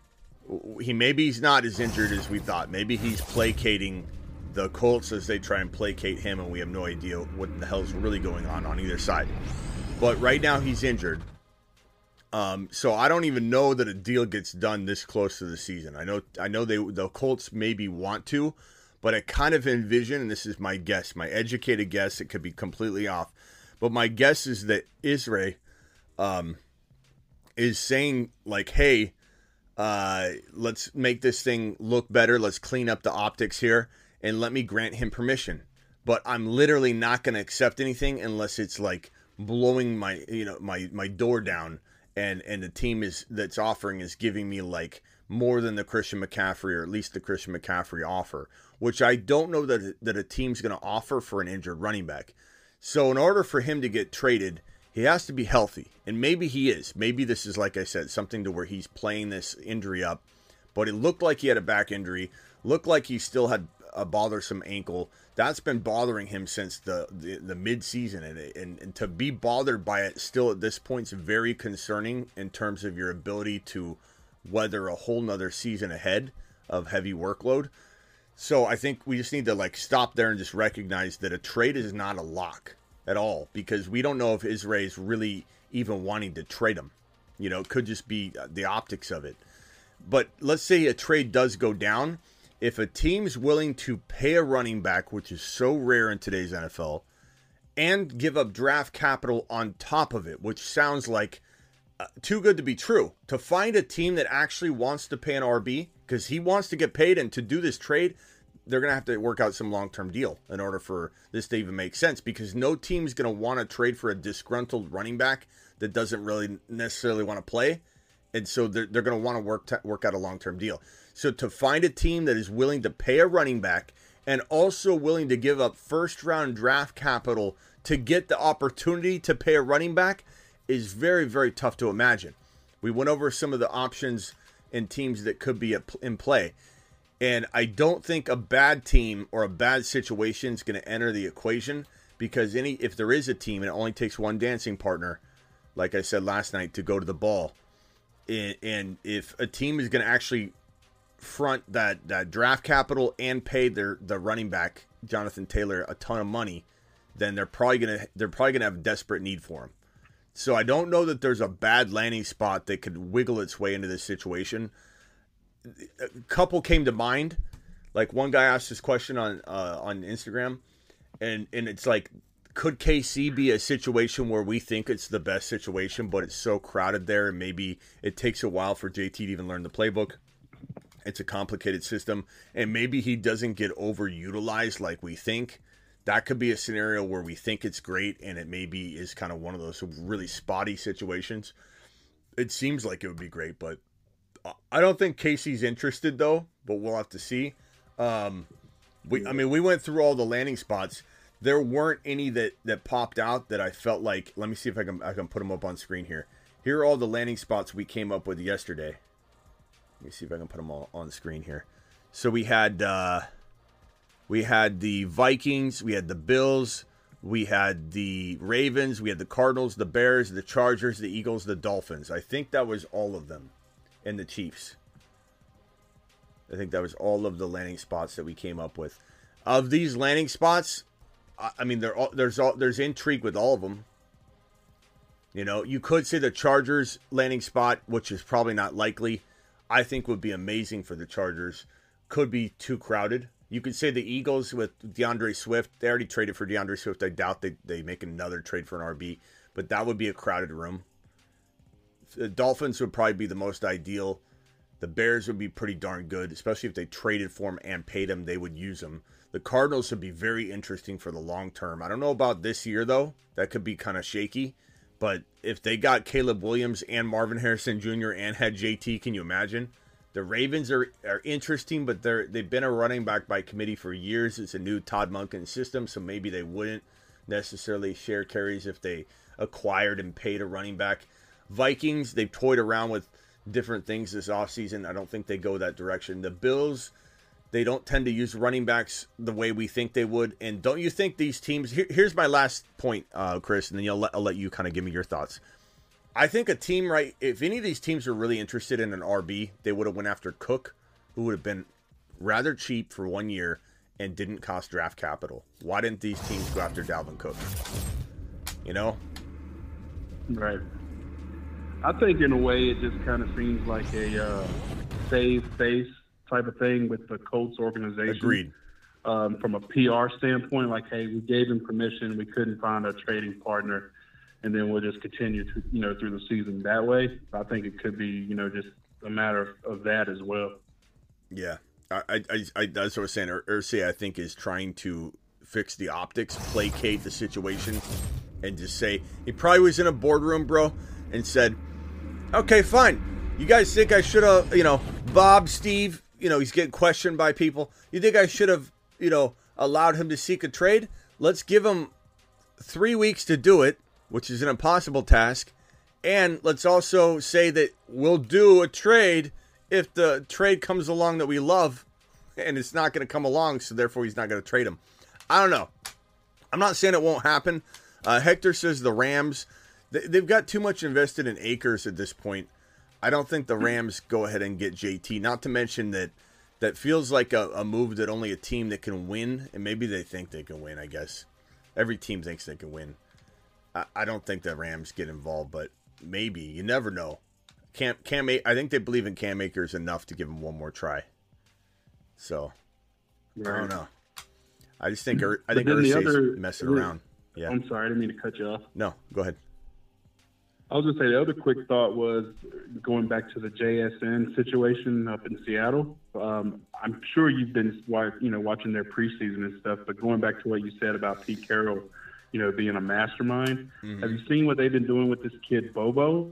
He maybe he's not as injured as we thought. Maybe he's placating the Colts as they try and placate him, and we have no idea what the hell's really going on on either side. But right now he's injured. Um, so I don't even know that a deal gets done this close to the season. I know I know they the Colts maybe want to, but I kind of envision, and this is my guess, my educated guess, it could be completely off, but my guess is that Irsay um, is saying like, hey, uh, let's make this thing look better. Let's clean up the optics here, and let me grant him permission. But I'm literally not going to accept anything unless it's like blowing my you know my my door down, and and the team is that's offering is giving me like more than the Christian McCaffrey or at least the Christian McCaffrey offer, which I don't know that that a team's going to offer for an injured running back. So in order for him to get traded, he has to be healthy, and maybe he is. Maybe this is like I said, something to where he's playing this injury up. But it looked like he had a back injury. Looked like he still had a bothersome ankle. That's been bothering him since the the, the and, and and to be bothered by it still at this point is very concerning in terms of your ability to weather a whole nother season ahead of heavy workload. So I think we just need to like stop there and just recognize that a trade is not a lock at all because we don't know if Irsay is really even wanting to trade him. You know, it could just be uh, the optics of it. But let's say a trade does go down. If a team's willing to pay a running back, which is so rare in today's NFL, and give up draft capital on top of it, which sounds like uh, too good to be true. To find a team that actually wants to pay an RB because he wants to get paid and to do this trade, they're going to have to work out some long term deal in order for this to even make sense because no team's going to want to trade for a disgruntled running back that doesn't really necessarily want to play. And so they're, they're going to want to work to work out a long term deal. So to find a team that is willing to pay a running back and also willing to give up first round draft capital to get the opportunity to pay a running back is very, very tough to imagine. We went over some of the options and teams that could be in play. And I don't think a bad team or a bad situation is going to enter the equation because any if there is a team and it only takes one dancing partner, like I said last night, to go to the ball. And, and if a team is going to actually front that that draft capital and pay their the running back Jonathan Taylor a ton of money, then they're probably gonna they're probably gonna have a desperate need for him. So I don't know that there's a bad landing spot that could wiggle its way into this situation. A couple came to mind. Like one guy asked this question on uh, on Instagram, and and it's like, could KC be a situation where we think it's the best situation, but it's so crowded there, and maybe it takes a while for JT to even learn the playbook. It's a complicated system, and maybe he doesn't get overutilized like we think. That could be a scenario where we think it's great, and it maybe is kind of one of those really spotty situations. It seems like it would be great, but I don't think KC's interested though. But we'll have to see. Um, we, I mean, we went through all the landing spots. There weren't any that that popped out that I felt like. Let me see if I can I can put them up on screen here. Here are all the landing spots we came up with yesterday. Let me see if I can put them all on screen here. So we had uh, we had the Vikings, we had the Bills, we had the Ravens, we had the Cardinals, the Bears, the Chargers, the Eagles, the Dolphins. I think that was all of them, and the Chiefs. I think that was all of the landing spots that we came up with. Of these landing spots, I mean, there there's all, there's intrigue with all of them. You know, you could say the Chargers landing spot, which is probably not likely. I think would be amazing for the Chargers. Could be too crowded. You could say the Eagles with DeAndre Swift. They already traded for DeAndre Swift. I doubt they, they make another trade for an RB, but that would be a crowded room. The Dolphins would probably be the most ideal. The Bears would be pretty darn good, especially if they traded for him and paid him. They would use him. The Cardinals would be very interesting for the long term. I don't know about this year though. That could be kind of shaky. But if they got Caleb Williams and Marvin Harrison Jr. and had JT, can you imagine? The Ravens are, are interesting, but they're they've been a running back by committee for years. It's a new Todd Monken system, so maybe they wouldn't necessarily share carries if they acquired and paid a running back. Vikings, they've toyed around with different things this offseason. I don't think they go that direction. The Bills, they don't tend to use running backs the way we think they would. And don't you think these teams? Here, here's my last point, uh, Chris, and then I'll let, I'll let you kind of give me your thoughts. I think a team, right? If any of these teams were really interested in an RB, they would have went after Cook, who would have been rather cheap for one year and didn't cost draft capital. Why didn't these teams go after Dalvin Cook? You know, right? I think in a way it just kind of seems like a uh, save face type of thing with the Colts organization. Agreed. Um, from a PR standpoint, like, hey, we gave him permission, we couldn't find a trading partner, and then we'll just continue to, you know, through the season that way. I think it could be, you know, just a matter of, that as well. Yeah, I, I, I that's what I was saying. Er, Irsay, I think, is trying to fix the optics, placate the situation, and just say he probably was in a boardroom, bro, and said, "Okay, fine. You guys think I should have, you know, Bob, Steve, you know, he's getting questioned by people. You think I should have, you know, allowed him to seek a trade? Let's give him three weeks to do it, which is an impossible task. And let's also say that we'll do a trade if the trade comes along that we love, and it's not going to come along, so therefore he's not going to trade him. I don't know. I'm not saying it won't happen. Uh, Hector says the Rams, they've got too much invested in Akers at this point. I don't think the Rams go ahead and get JT. Not to mention that that feels like a, a, move that only a team that can win, and maybe they think they can win. I guess every team thinks they can win. I, I don't think the Rams get involved, but maybe you never know. Cam Cam, I think they believe in Cam Akers enough to give him one more try. So right. I don't know. I just think I think Irsay's messing around. Yeah. I'm sorry, I didn't mean to cut you off. No, go ahead. I was to say the other quick thought was going back to the JSN situation up in Seattle. Um, I'm sure you've been, you know, watching their preseason and stuff. But going back to what you said about Pete Carroll, you know, being a mastermind, mm-hmm. have you seen what they've been doing with this kid Bobo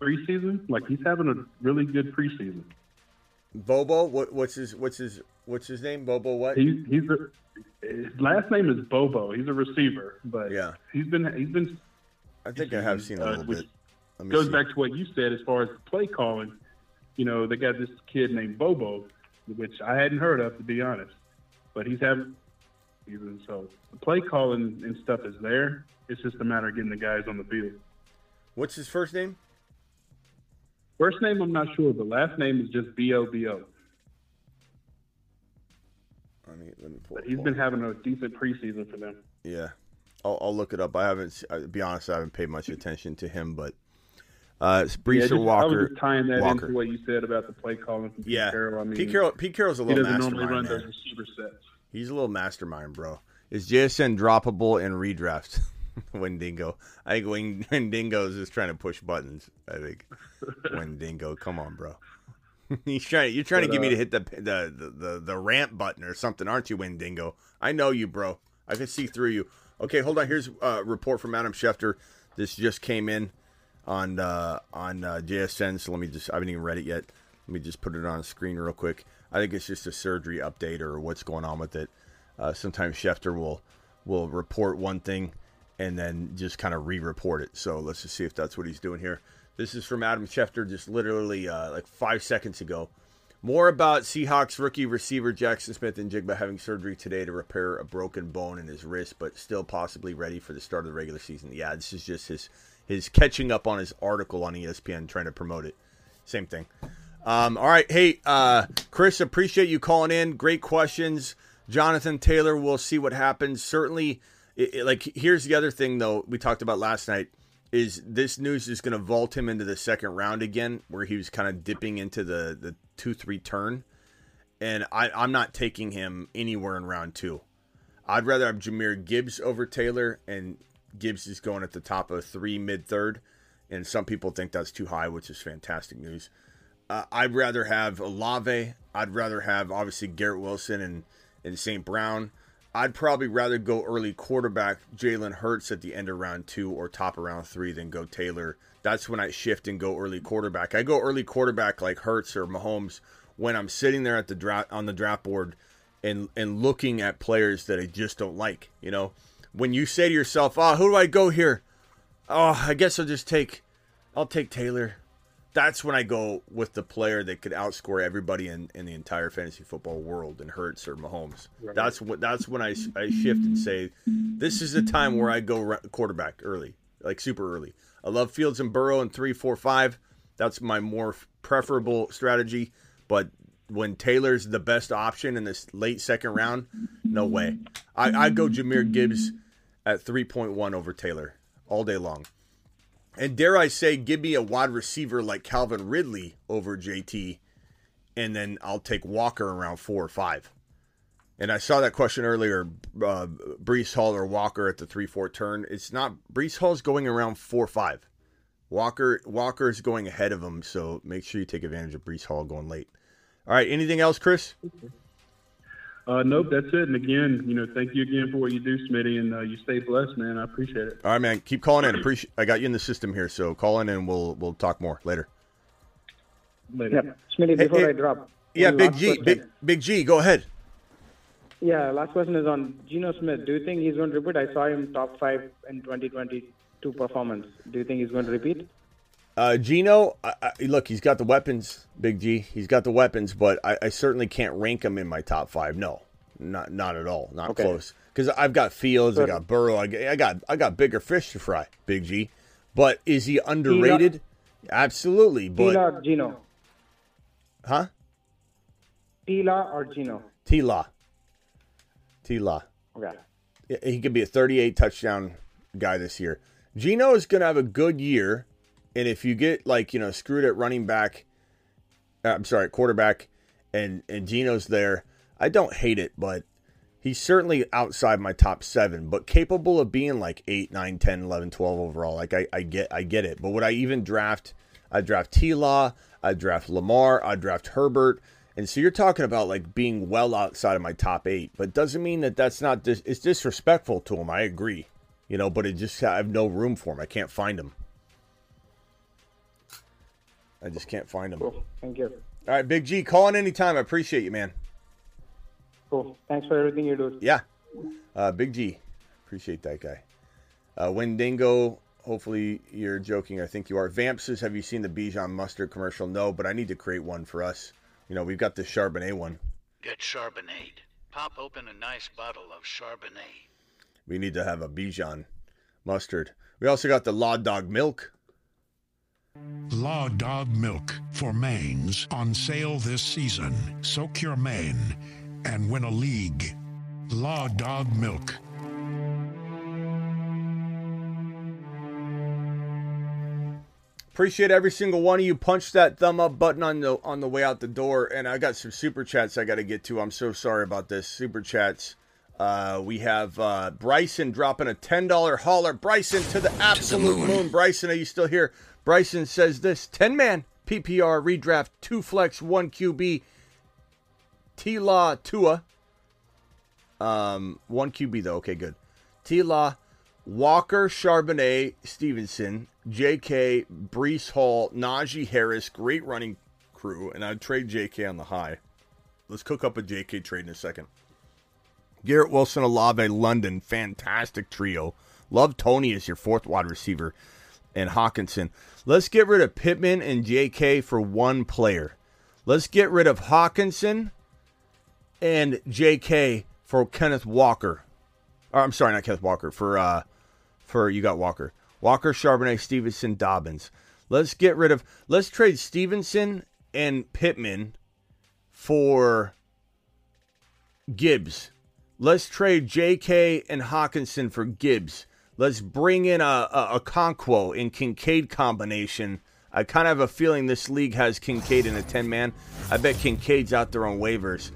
preseason? Like he's having a really good preseason. Bobo, what, what's his what's his what's his name? Bobo, what? He's he's a, his last name is Bobo. He's a receiver, but yeah, he's been he's been. I think I have seen a little uh, bit goes see. back to what you said as far as play calling. You know, they got this kid named Bobo, which I hadn't heard of to be honest, but he's having even so the play calling and stuff is there. It's just a matter of getting the guys on the field. What's his first name? First name I'm not sure, but last name is just B O B O. Let me let me pull. But he's pull. been having a decent preseason for them. Yeah, I'll, I'll look it up. I haven't. I'll be honest, I haven't paid much attention to him, but uh, it's Breece yeah, just, I Walker. was just tying that Walker. into what you said about the play calling from Pete Yeah, Carroll. I mean, Pete Carroll. Pete Carroll's a little he doesn't normally run man. those receiver sets. He's a little mastermind, bro. Is JSN droppable in redraft? Wendigo. I think Wing- Wendigo is just trying to push buttons. I think Wendigo. Come on, bro. He's trying. You're trying to But, get me uh, to hit the, the the the the ramp button or something, aren't you, Wendigo? I know you, bro. I can see through you. Okay, hold on. Here's a report from Adam Schefter. This just came in on uh, on uh, JSN. So let me just. I haven't even read it yet. Let me just put it on screen real quick. I think it's just a surgery update or what's going on with it. Uh, sometimes Schefter will will report one thing and then just kind of re-report it. So let's just see if that's what he's doing here. This is from Adam Schefter, just literally uh, like five seconds ago. More about Seahawks rookie receiver Jaxon Smith-Njigba having surgery today to repair a broken bone in his wrist, but still possibly ready for the start of the regular season. Yeah, this is just his his catching up on his article on ESPN, trying to promote it. Same thing. Um, all right, hey uh, Chris, appreciate you calling in. Great questions, Jonathan Taylor. We'll see what happens. Certainly, it, it- like here's the other thing though we talked about last night is this news is going to vault him into the second round again, where he was kind of dipping into the the two three turn, and I, I'm not taking him anywhere in round two. I'd rather have Jahmyr Gibbs over Taylor, and Gibbs is going at the top of three mid third, and some people think that's too high, which is fantastic news. Uh, I'd rather have Olave. I'd rather have obviously Garrett Wilson and and St. Brown. I'd probably rather go early quarterback Jalen Hurts at the end of round two or top of round three than go Taylor. That's when I shift and go early quarterback. I go early quarterback like Hurts or Mahomes when I'm sitting there at the draft on the draft board and and looking at players that I just don't like. You know, when you say to yourself, "Oh, who do I go here?" Oh, I guess I'll just take, I'll take Taylor. That's when I go with the player that could outscore everybody in, in the entire fantasy football world and Hurts or Mahomes. Right. That's what that's when I, I shift and say, this is the time where I go quarterback early, like super early. I love Fields and Burrow in three, four, five. That's my more preferable strategy. But when Taylor's the best option in this late second round, no way. I I go Jahmyr Gibbs at three point one over Taylor all day long. And dare I say, give me a wide receiver like Calvin Ridley over JT, and then I'll take Walker around four or five. And I saw that question earlier, uh, Breece Hall or Walker at the three four turn. It's not Breece Hall's going around four five. Walker Walker is going ahead of him, so make sure you take advantage of Breece Hall going late. All right, anything else, Chris? Uh, nope, that's it. And again, you know, thank you again for what you do, Smitty, and uh, you stay blessed, man. I appreciate it. All right, man. Keep calling in. Appreciate. I got you in the system here, so call in and we'll we'll talk more later. Later. Yeah, Smitty, before hey, I drop. Yeah, Big G. question. Big Big G. Go ahead. Yeah, last question is on Geno Smith. Do you think he's going to repeat? I saw him top five in 2022 performance. Do you think he's going to repeat? Uh, Geno, I, I, look, he's got the weapons, Big G. He's got the weapons, but I, I certainly can't rank him in my top five. No, not not at all, not Okay. close. Because I've got Fields, I got Burrow, I, got- I got I got bigger fish to fry, Big G. But is he underrated? Absolutely, but T Law or Geno? huh? T Law or Geno? T Law, T Law. Okay. he could be a 38 touchdown guy this year. Geno is going to have a good year, and if you get like you know screwed at running back, uh, I'm sorry, quarterback, and and Geno's there, I don't hate it, but he's certainly outside my top seven, but capable of being like 8, 9, 10, 11, 12 overall. Like I, I get I get it, but would I even draft? I draft T Law, I draft Lamar, I draft Herbert. And so you're talking about like being well outside of my top eight, but doesn't mean that that's not dis- it's disrespectful to him. I agree, you know, but it just I have no room for him. I can't find him. I just can't find them. Cool. Thank you. All right, Big G, call in anytime. I appreciate you, man. Cool. Thanks for everything you do. Yeah, uh, Big G, appreciate that guy. Uh, Wendigo, hopefully you're joking. I think you are. Vamp says, "Have you seen the Bijan mustard commercial?" No, but I need to create one for us. You know, we've got the Charbonnet one. Get Charbonnet. Pop open a nice bottle of Charbonnet. We need to have a Bijan mustard. We also got the Law Dog milk. Law Dog Milk for mains on sale this season. Soak your mane and win a league. Law Dog Milk. Appreciate every single one of you. Punch that thumb up button on the on the way out the door. And I got some super chats I got to get to. I'm so sorry about this. Super chats. Uh, we have uh, Bryson dropping a ten dollar hauler. Bryson to the absolute moon. moon. Bryson, are you still here? Bryson says this: ten man PPR redraft, two flex, one QB. T Law Tua. Um, one QB though. Okay, good. T Law, Walker, Charbonnet, Stevenson, J.K., Breece Hall, Najee Harris, great running crew, and I'd trade J.K. on the high. Let's cook up a J.K. trade in a second. Garrett Wilson, Olave, London, fantastic trio. Love Tony as your fourth wide receiver, and Hockenson. Let's get rid of Pittman and J.K. for one player. Let's get rid of Hockenson and J.K. for Kenneth Walker. Or, I'm sorry, not Kenneth Walker. For uh, for you got Walker. Walker, Charbonnet, Stevenson, Dobbins. Let's get rid of. Let's trade Stevenson and Pittman for Gibbs. Let's trade J.K. and Hockenson for Gibbs. Let's bring in a, a, a Conquo in Kincaid combination. I kind of have a feeling this league has Kincaid in a 10 man. I bet Kincaid's out there on waivers.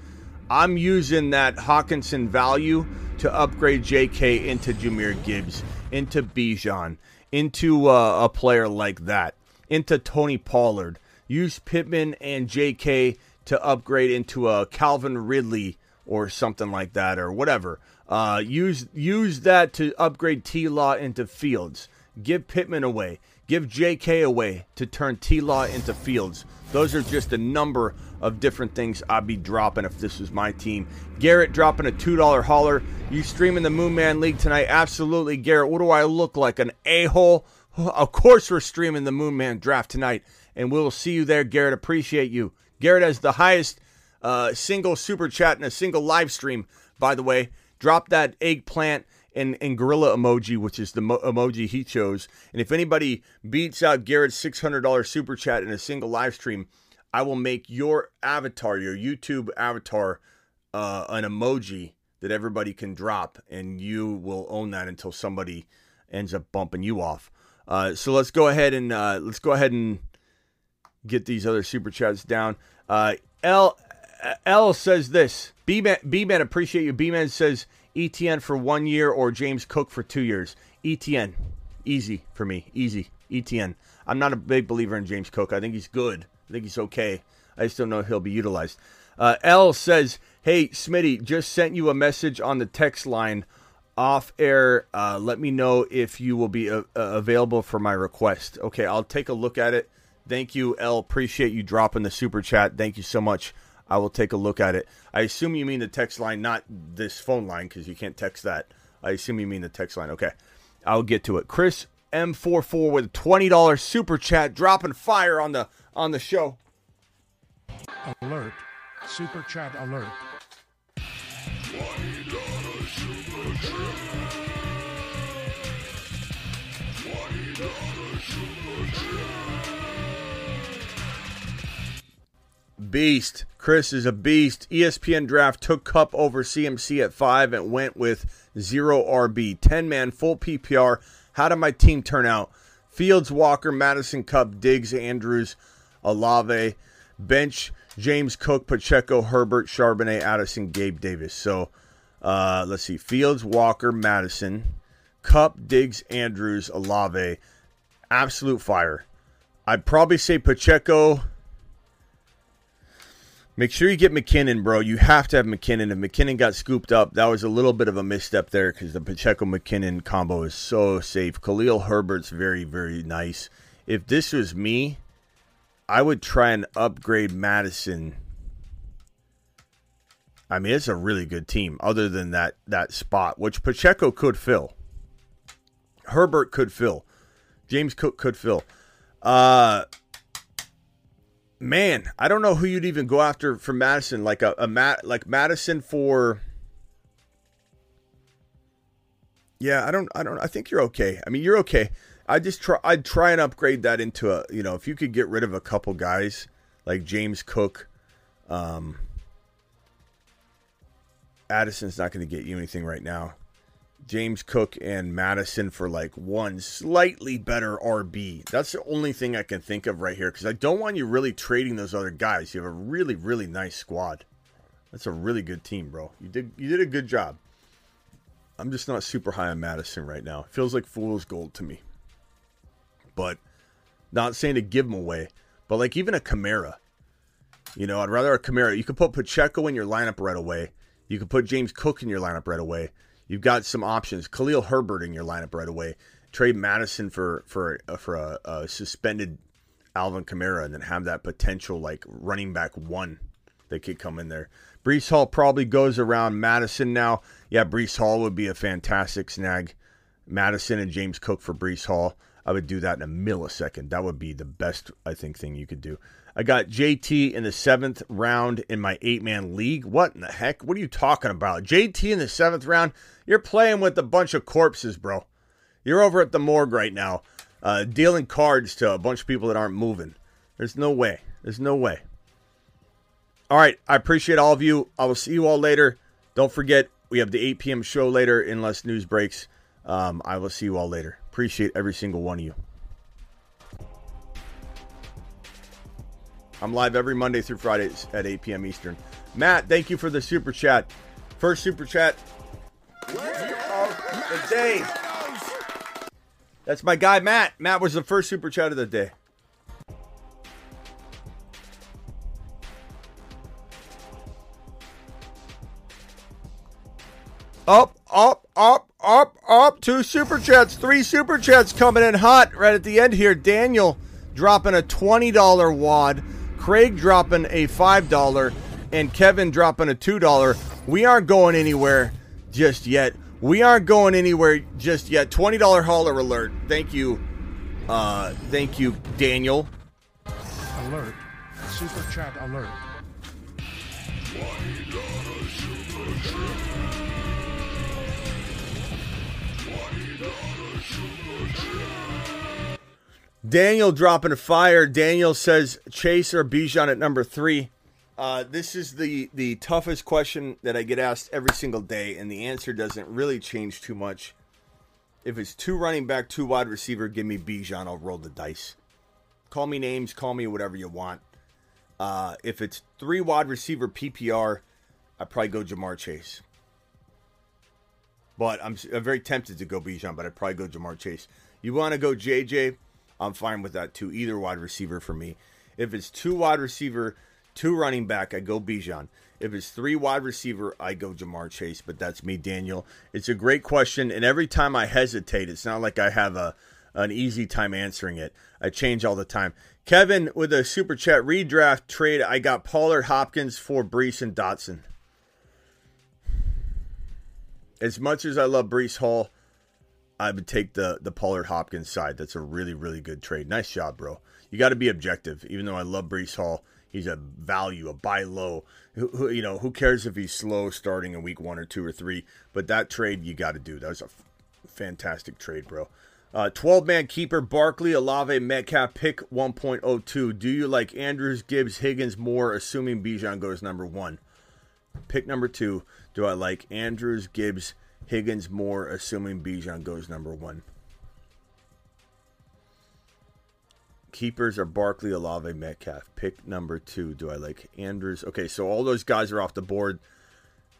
I'm using that Hockenson value to upgrade J.K. into Jahmyr Gibbs, into Bijan, into uh, a player like that, into Tony Pollard. Use Pittman and J.K. to upgrade into a Calvin Ridley or something like that, or whatever. Uh, use use that to upgrade T Law into Fields. Give Pittman away. Give J.K. away to turn T Law into Fields. Those are just a number of different things I'd be dropping if this was my team. Garrett dropping a $2 hauler. You streaming the Moon Man League tonight? Absolutely, Garrett. What do I look like? An a hole? Of course, we're streaming the Moon Man draft tonight, and we'll see you there, Garrett. Appreciate you. Garrett has the highest uh, single super chat in a single live stream, by the way. Drop that eggplant and, and gorilla emoji, which is the mo- emoji he chose. And if anybody beats out Garrett's $600 super chat in a single live stream, I will make your avatar, your YouTube avatar, uh, an emoji that everybody can drop, and you will own that until somebody ends up bumping you off. Uh, so let's go ahead and uh, let's go ahead and get these other super chats down. Uh, L L says this. B man, B man, appreciate you. B man says ETN for one year or James Cook for two years. ETN, easy for me, easy. ETN. I'm not a big believer in James Cook. I think he's good. I think he's okay. I just don't know if he'll be utilized. Uh, L says, "Hey Smitty, just sent you a message on the text line off air. Uh, let me know if you will be uh, uh available for my request. Okay, I'll take a look at it. Thank you, L. Appreciate you dropping the super chat. Thank you so much. I will take a look at it. I assume you mean the text line, not this phone line, because you can't text that. I assume you mean the text line. Okay, I'll get to it. Chris M44 with a twenty dollars super chat, dropping fire on the on the show. Alert! Super chat alert! $20 super chat. Beast. Chris is a beast. ESPN draft took Kupp over CMC at five and went with zero RB. 10 man, full PPR. How did my team turn out? Fields, Walker, Mattison, Kupp, Diggs, Andrews, Olave, bench, James Cook, Pacheco, Herbert, Charbonnet, Addison, Gabe Davis. So uh, let's see. Fields, Walker, Mattison, Kupp, Diggs, Andrews, Olave. Absolute fire. I'd probably say Pacheco Make sure you get McKinnon, bro. You have to have McKinnon. If McKinnon got scooped up, that was a little bit of a misstep there because the Pacheco McKinnon combo is so safe. Khalil Herbert's very, very nice. If this was me, I would try and upgrade Mattison. I mean, it's a really good team, other than that that spot, which Pacheco could fill. Herbert could fill. James Cook could fill. Uh man, I don't know who you'd even go after for Mattison, like a, a Matt, like Mattison for. Yeah, I don't, I don't, I think you're okay. I mean, you're okay. I just try, I'd try and upgrade that into a, you know, if you could get rid of a couple guys like James Cook, um, Addison's not going to get you anything right now. James Cook and Mattison for like one slightly better RB. That's the only thing I can think of right here because I don't want you really trading those other guys. You have a really, really nice squad. That's a really good team, bro. You did you did a good job. I'm just not super high on Mattison right now. It feels like fool's gold to me. But not saying to give him away, but like even a Kamara. You know, I'd rather a Kamara. You could put Pacheco in your lineup right away. You could put James Cook in your lineup right away. You've got some options. Khalil Herbert in your lineup right away. Trade Mattison for for uh, for a, a suspended Alvin Kamara, and then have that potential like running back one that could come in there. Breece Hall probably goes around Mattison now. Yeah, Breece Hall would be a fantastic snag. Mattison and James Cook for Breece Hall. I would do that in a millisecond. That would be the best, I think, thing you could do. I got JT in the seventh round in my eight man league. What in the heck? What are you talking about? JT in the seventh round? You're playing with a bunch of corpses, bro. You're over at the morgue right now, uh, dealing cards to a bunch of people that aren't moving. There's no way. There's no way. All right. I appreciate all of you. I will see you all later. Don't forget, we have the 8 p.m. show later unless news breaks. Um, I will see you all later. Appreciate every single one of you. I'm live every Monday through Fridays at 8 p.m. Eastern. Matt, thank you for the super chat. First super chat of the day. That's my guy, Matt. Matt was the first super chat of the day. Up, up, up, up, up. Two super chats, three super chats coming in hot right at the end here. Daniel dropping a $20 wad, Craig dropping a $5, and Kevin dropping a $2. We aren't going anywhere just yet. We aren't going anywhere just yet. $20 hauler alert. Thank you. Uh, thank you, Daniel. Alert. Super chat alert. Daniel dropping a fire. Daniel says Chase or Bijan at number three. Uh, this is the the toughest question that I get asked every single day, and the answer doesn't really change too much. If it's two running back, two wide receiver, give me Bijan. I'll roll the dice. Call me names, call me whatever you want. Uh, if it's three wide receiver PPR, I probably go Ja'Marr Chase. But I'm, I'm very tempted to go Bijan, but I'd probably go Ja'Marr Chase. You want to go JJ? I'm fine with that too. Either wide receiver for me. If it's two wide receiver, two running back, I go Bijan. If it's three wide receiver, I go Ja'Marr Chase. But that's me, Daniel. It's a great question, and every time I hesitate, it's not like I have a an easy time answering it. I change all the time. Kevin with a super chat redraft trade. I got Pollard, Hopkins for Breece and Dotson. As much as I love Breece Hall, I would take the the Pollard Hopkins side. That's a really really good trade. Nice job, bro. You got to be objective. Even though I love Breece Hall, he's a value, a buy low. Who, who, you know, who cares if he's slow starting in week one or two or three? But that trade you got to do. That was a f- fantastic trade, bro. Uh, 12 man keeper Barkley, Olave, Metcalf, pick 1.02. Do you like Andrews, Gibbs, Higgins more, assuming Bijan goes number one? Pick number two. Do I like Andrews, Gibbs, Higgins more, assuming Bijan goes number one? Keepers are Barkley, Olave, Metcalf. Pick number two. Do I like Andrews? Okay, so all those guys are off the board.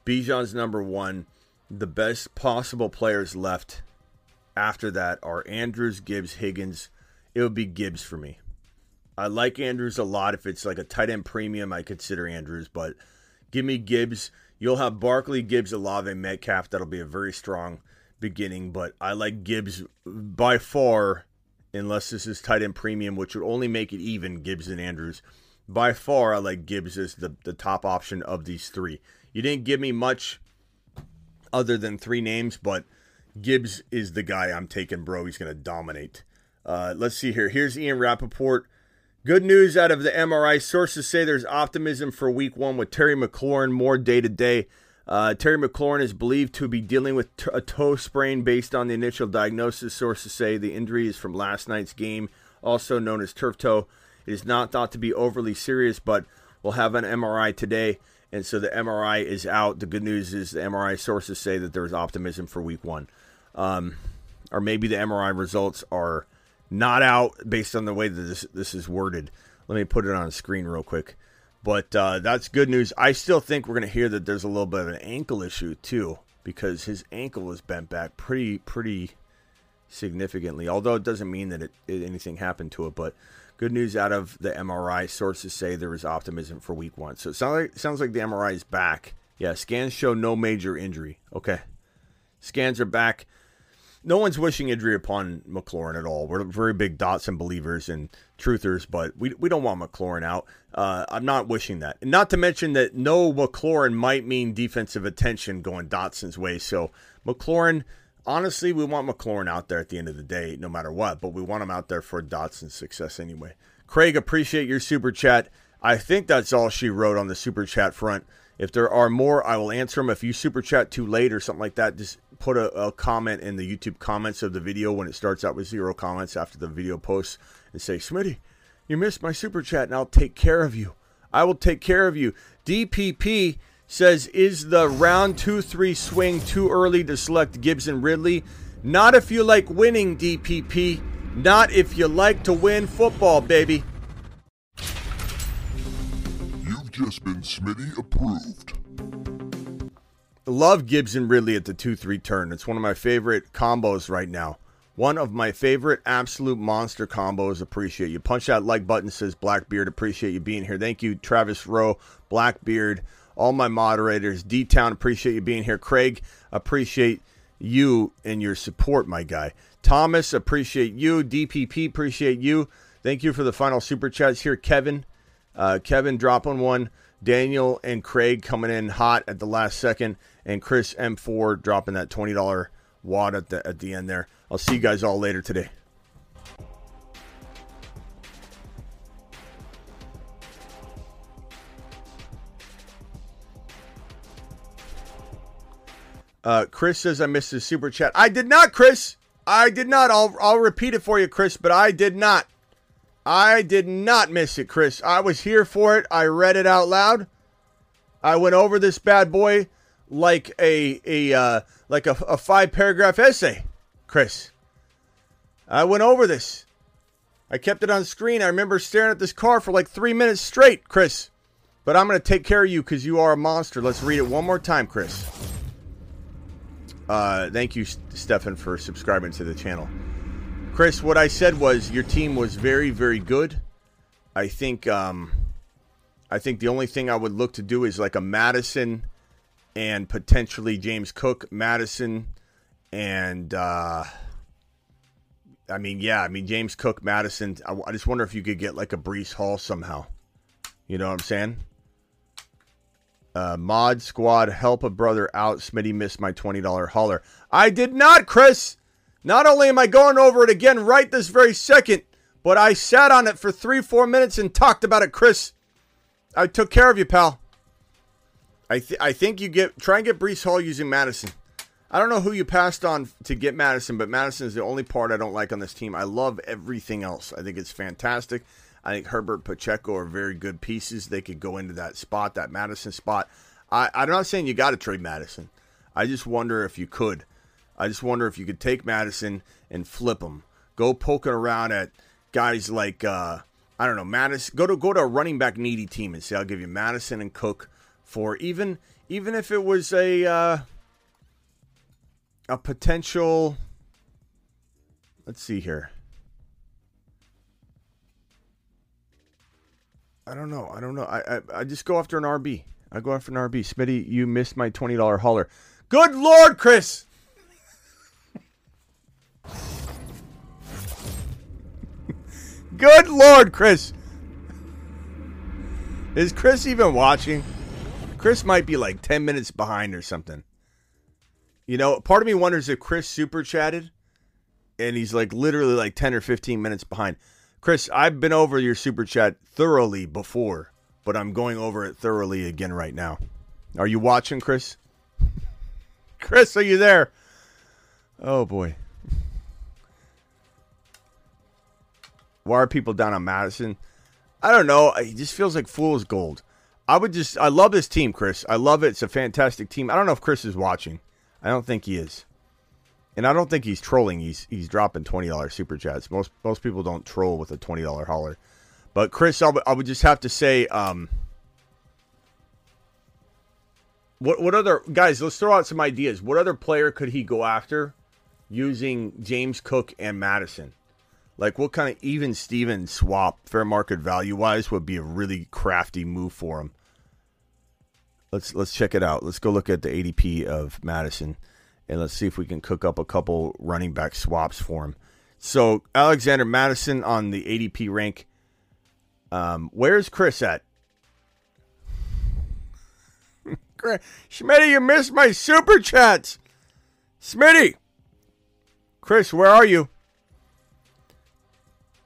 Bijan's number one. The best possible players left after that are Andrews, Gibbs, Higgins. It would be Gibbs for me. I like Andrews a lot. If it's like a tight end premium, I consider Andrews, but give me Gibbs. You'll have Barkley, Gibbs, Olave, Metcalf. That'll be a very strong beginning, but I like Gibbs by far, unless this is tight end premium, which would only make it even, Gibbs and Andrews. By far, I like Gibbs as the, the top option of these three. You didn't give me much other than three names, but Gibbs is the guy I'm taking, bro. He's going to dominate. Uh, let's see here. Here's Ian Rapoport. Good news out of the MRI. Sources say there's optimism for week one with Terry McLaurin more day to day. Uh, Terry McLaurin is believed to be dealing with t- a toe sprain based on the initial diagnosis. Sources say the injury is from last night's game, also known as turf toe. It is not thought to be overly serious, but we'll have an MRI today and so the MRI is out. The good news is the MRI sources say that there's optimism for week one. Um, or maybe the MRI results are not out based on the way that this, this is worded. Let me put it on screen real quick. But uh, that's good news. I still think we're going to hear that there's a little bit of an ankle issue too, because his ankle was bent back pretty pretty significantly. Although it doesn't mean that it, it, anything happened to it, but good news out of the MRI. Sources say there is optimism for Week One. So it sounds like sounds like the MRI is back. Yeah, scans show no major injury. Okay, scans are back no one's wishing injury upon McLaurin at all. We're very big Dotson believers and truthers, but we, we don't want McLaurin out. Uh, I'm not wishing that. Not to mention that no McLaurin might mean defensive attention going Dotson's way. So McLaurin, honestly, we want McLaurin out there at the end of the day, no matter what, but we want him out there for Dotson's success anyway. Craig, appreciate your super chat. I think that's all she wrote on the super chat front. If there are more, I will answer them. If you super chat too late or something like that, just put a, a, comment in the YouTube comments of the video when it starts out with zero comments after the video posts and say, Smitty, you missed my super chat and I'll take care of you. I will take care of you. DPP says, Is the round 2 3 swing too early to select Gibson Ridley? Not if you like winning, DPP. Not if you like to win football, baby. You've just been Smitty approved. Love Gibson Ridley at the 2 3 turn. It's one of my favorite combos right now. One of my favorite absolute monster combos. Appreciate you. Punch that like button says Blackbeard. Appreciate you being here. Thank you, Travis Rowe, Blackbeard, all my moderators. D Town, appreciate you being here. Craig, appreciate you and your support, my guy. Thomas, appreciate you. DPP, appreciate you. Thank you for the final super chats here. Kevin, uh, Kevin dropping one. Daniel and Craig coming in hot at the last second and Chris M4 dropping that $20 wad at the, at the end there. I'll see you guys all later today. Uh, Chris says I missed his super chat. I did not, Chris. I did not. I'll I'll repeat it for you, Chris, but I did not. I did not miss it, Chris. I was here for it. I read it out loud. I went over this bad boy like a a uh, like a, a five paragraph essay, Chris. I went over this. I kept it on screen. I remember staring at this car for like three minutes straight, Chris. But I'm to take care of you because you are a monster. Let's read it one more time, Chris. Uh, thank you, Stefan, for subscribing to the channel. Chris, what I said was your team was very, very good. I think, um, I think the only thing I would look to do is like a Mattison and potentially James Cook, Mattison, and uh, I mean, yeah, I mean James Cook, Mattison. I, I, just wonder if you could get like a Breece Hall somehow. You know what I'm saying? Uh, mod squad, help a brother out. Smitty missed my twenty dollar holler. I did not, Chris. Not only am I going over it again right this very second, but I sat on it for three, four minutes and talked about it, Chris. I took care of you, pal. I th- I think you get try and get Breece Hall using Mattison. I don't know who you passed on to get Mattison, but Mattison is the only part I don't like on this team. I love everything else. I think it's fantastic. I think Herbert Pacheco are very good pieces. They could go into that spot, that Mattison spot. I, I'm not saying you got to trade Mattison. I just wonder if you could. I just wonder if you could take Mattison and flip him. Go poking around at guys like uh, I don't know Mattison. Go to go to a running back needy team and say I'll give you Mattison and Cook for even even if it was a uh, a potential. Let's see here. I don't know. I don't know. I, I, I just go after an RB. I go after an RB. Smitty, you missed my twenty dollar hauler. Good lord, Chris. Good lord, Chris. Is Chris even watching? Chris might be like 10 minutes behind or something. You know, part of me wonders if Chris super chatted and he's like literally like 10 or 15 minutes behind. Chris, I've been over your super chat thoroughly before, but I'm going over it thoroughly again right now. Are you watching, Chris? Chris, are you there? Oh boy. Why are people down on Mattison? I don't know. He just feels like fool's gold. I would just I love this team, Chris. I love it. It's a fantastic team. I don't know if Chris is watching. I don't think he is. And I don't think he's trolling. He's he's dropping twenty dollars super chats. Most most people don't troll with a twenty dollar holler, But Chris, I would- I would just have to say, um, what what other guys? Let's throw out some ideas. What other player could he go after using James Cook and Mattison? Like what kind of even Steven swap, fair market value wise, would be a really crafty move for him. Let's let's check it out. Let's go look at the ADP of Mattison, and let's see if we can cook up a couple running back swaps for him. So Alexander Mattison on the ADP rank. Um, where's Chris at? Smitty, you missed my super chats. Smitty, Chris, where are you?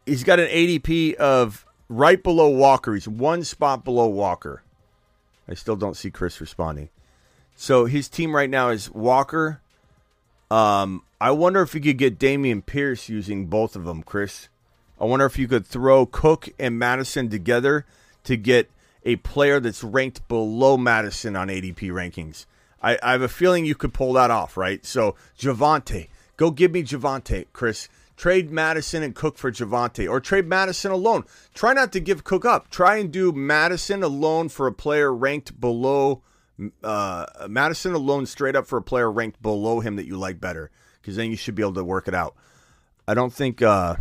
He's got an ADP of right below Walker. He's one spot below Walker. I still don't see Chris responding. So his team right now is Walker. Um, I wonder if you could get Dameon Pierce using both of them, Chris. I wonder if you could throw Cook and Mattison together to get a player that's ranked below Mattison on ADP rankings. I, I have a feeling you could pull that off, right? So Javonte, go give me Javonte, Chris. Trade Mattison and Cook for Javonte, or trade Mattison alone. Try not to give Cook up. Try and do Mattison alone for a player ranked below uh, Mattison alone straight up for a player ranked below him that you like better, because then you should be able to work it out. I don't think. Uh,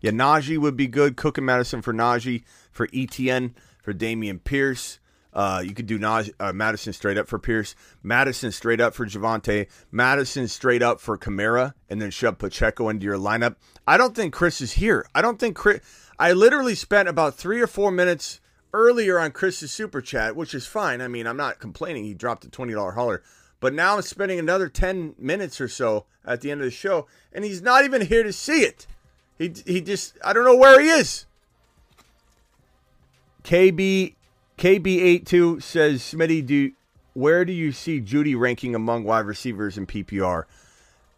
yeah, Najee would be good. Cook and Mattison for Najee, for ETN, for Dameon Pierce. Uh, you could do Naj- uh, Mattison straight up for Pierce, Mattison straight up for Javonte, Mattison straight up for Kamara, and then shove Pacheco into your lineup. I don't think Chris is here. I don't think Chris. I literally spent about three or four minutes earlier on Chris's super chat, which is fine. I mean, I'm not complaining. He dropped a twenty dollar hauler, but now I'm spending another ten minutes or so at the end of the show, and he's not even here to see it. He he just I don't know where he is. KB KB82 says Smitty, do where do you see Jeudy ranking among wide receivers in PPR?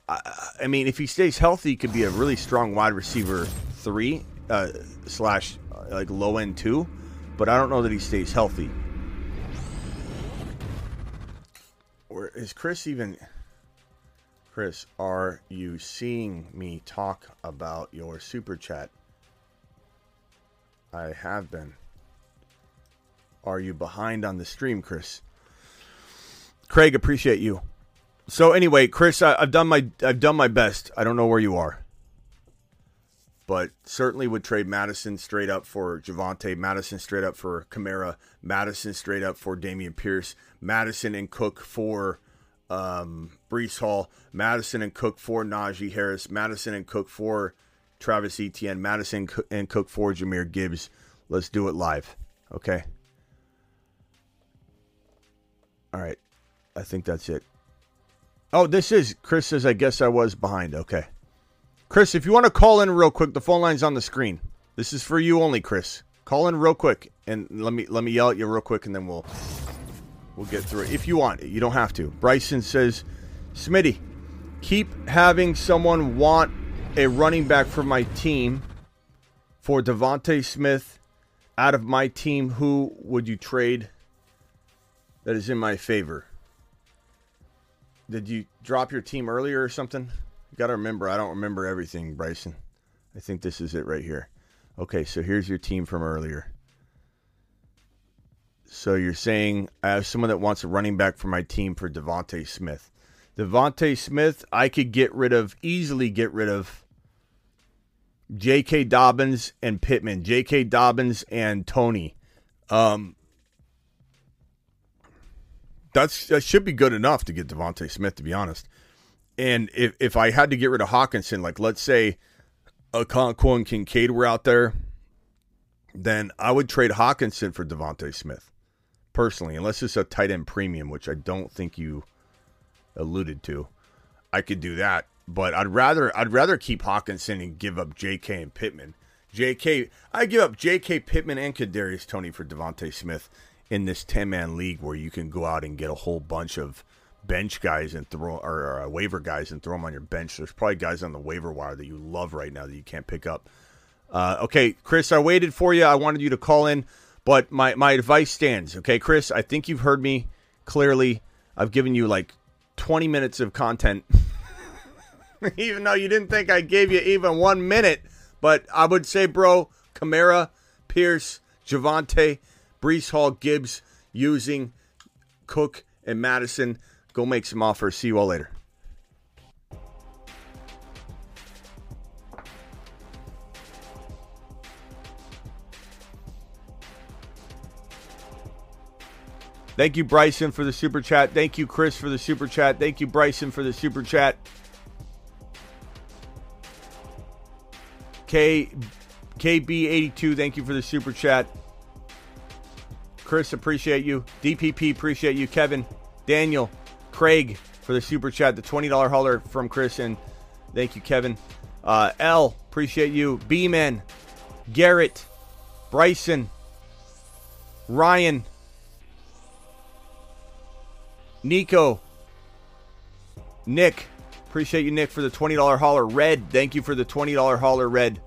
I, I mean, if he stays healthy, he could be a really strong wide receiver three uh, slash like low end two, but I don't know that he stays healthy. Or is Chris even? Chris, are you seeing me talk about your super chat? I have been. Are you behind on the stream, Chris? Craig, appreciate you. So anyway, Chris, I, I've done my I've done my best. I don't know where you are, but certainly would trade Mattison straight up for Javonte, Mattison straight up for Kamara, Mattison straight up for Dameon Pierce, Mattison and Cook for um, Breece Hall, Mattison and Cook for Najee Harris, Mattison and Cook for Travis Etienne, Mattison and Cook for Jahmyr Gibbs. Let's do it live, okay? All right. I think that's it. Oh, this is Chris says I guess I was behind. Okay. Chris, if you want to call in real quick, the phone line's on the screen. This is for you only, Chris. Call in real quick and let me let me yell at you real quick and then we'll we'll get through it. If you want, you don't have to. Bryson says, Smitty, keep having someone want a running back for my team for DeVonta Smith out of my team. Who would you trade that is in my favor? Did you drop your team earlier or something? You got to remember, I don't remember everything, Bryson. I think this is it right here. Okay, so here's your team from earlier. So you're saying I have someone that wants a running back for my team for DeVonta Smith. DeVonta Smith, I could get rid of easily get rid of J.K. Dobbins and Pittman, J.K. Dobbins and Toney. Um, that's that should be good enough to get DeVonta Smith, to be honest. And if if I had to get rid of Hockenson, like let's say Okonkwo and Kincaid were out there, then I would trade Hockenson for DeVonta Smith, personally, unless it's a tight end premium, which I don't think you alluded to. I could do that, but I'd rather I'd rather keep Hockenson and give up J.K. and Pittman. J.K. I give up J.K. Pittman and Kadarius Toney for DeVonta Smith in this ten man league where you can go out and get a whole bunch of bench guys and throw or, or uh, waiver guys and throw them on your bench. There's probably guys on the waiver wire that you love right now that you can't pick up. Uh, okay, Chris, I waited for you. I wanted you to call in, But my, my advice stands, okay, Chris? I think you've heard me clearly. I've given you like 20 minutes of content, even though you didn't think I gave you even one minute. But I would say, bro, Kamara, Pierce, Javonte, Breece Hall, Gibbs, using Cook and Mattison. Go make some offers. See you all later. Thank you, Bryson, for the super chat. Thank you, Chris, for the super chat. Thank you, Bryson, for the super chat. K KB82, thank you for the super chat. Chris, appreciate you. DPP, appreciate you. Kevin, Daniel, Craig for the super chat, the $20 hauler from Chris, and thank you, Kevin. Uh, L, appreciate you. B Man, Garrett, Bryson, Ryan, Nico, Nick, appreciate you, Nick, for the $20 hauler. Red, thank you for the $20 hauler, Red.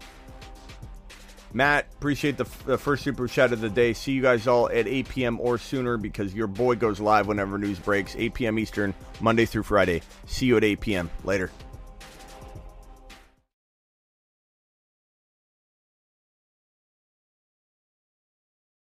Matt, appreciate the, the, first super chat of the day. See you guys all at 8 p.m. or sooner because your boy goes live whenever news breaks. 8 p.m. Eastern, Monday through Friday. See you at 8 p.m. Later.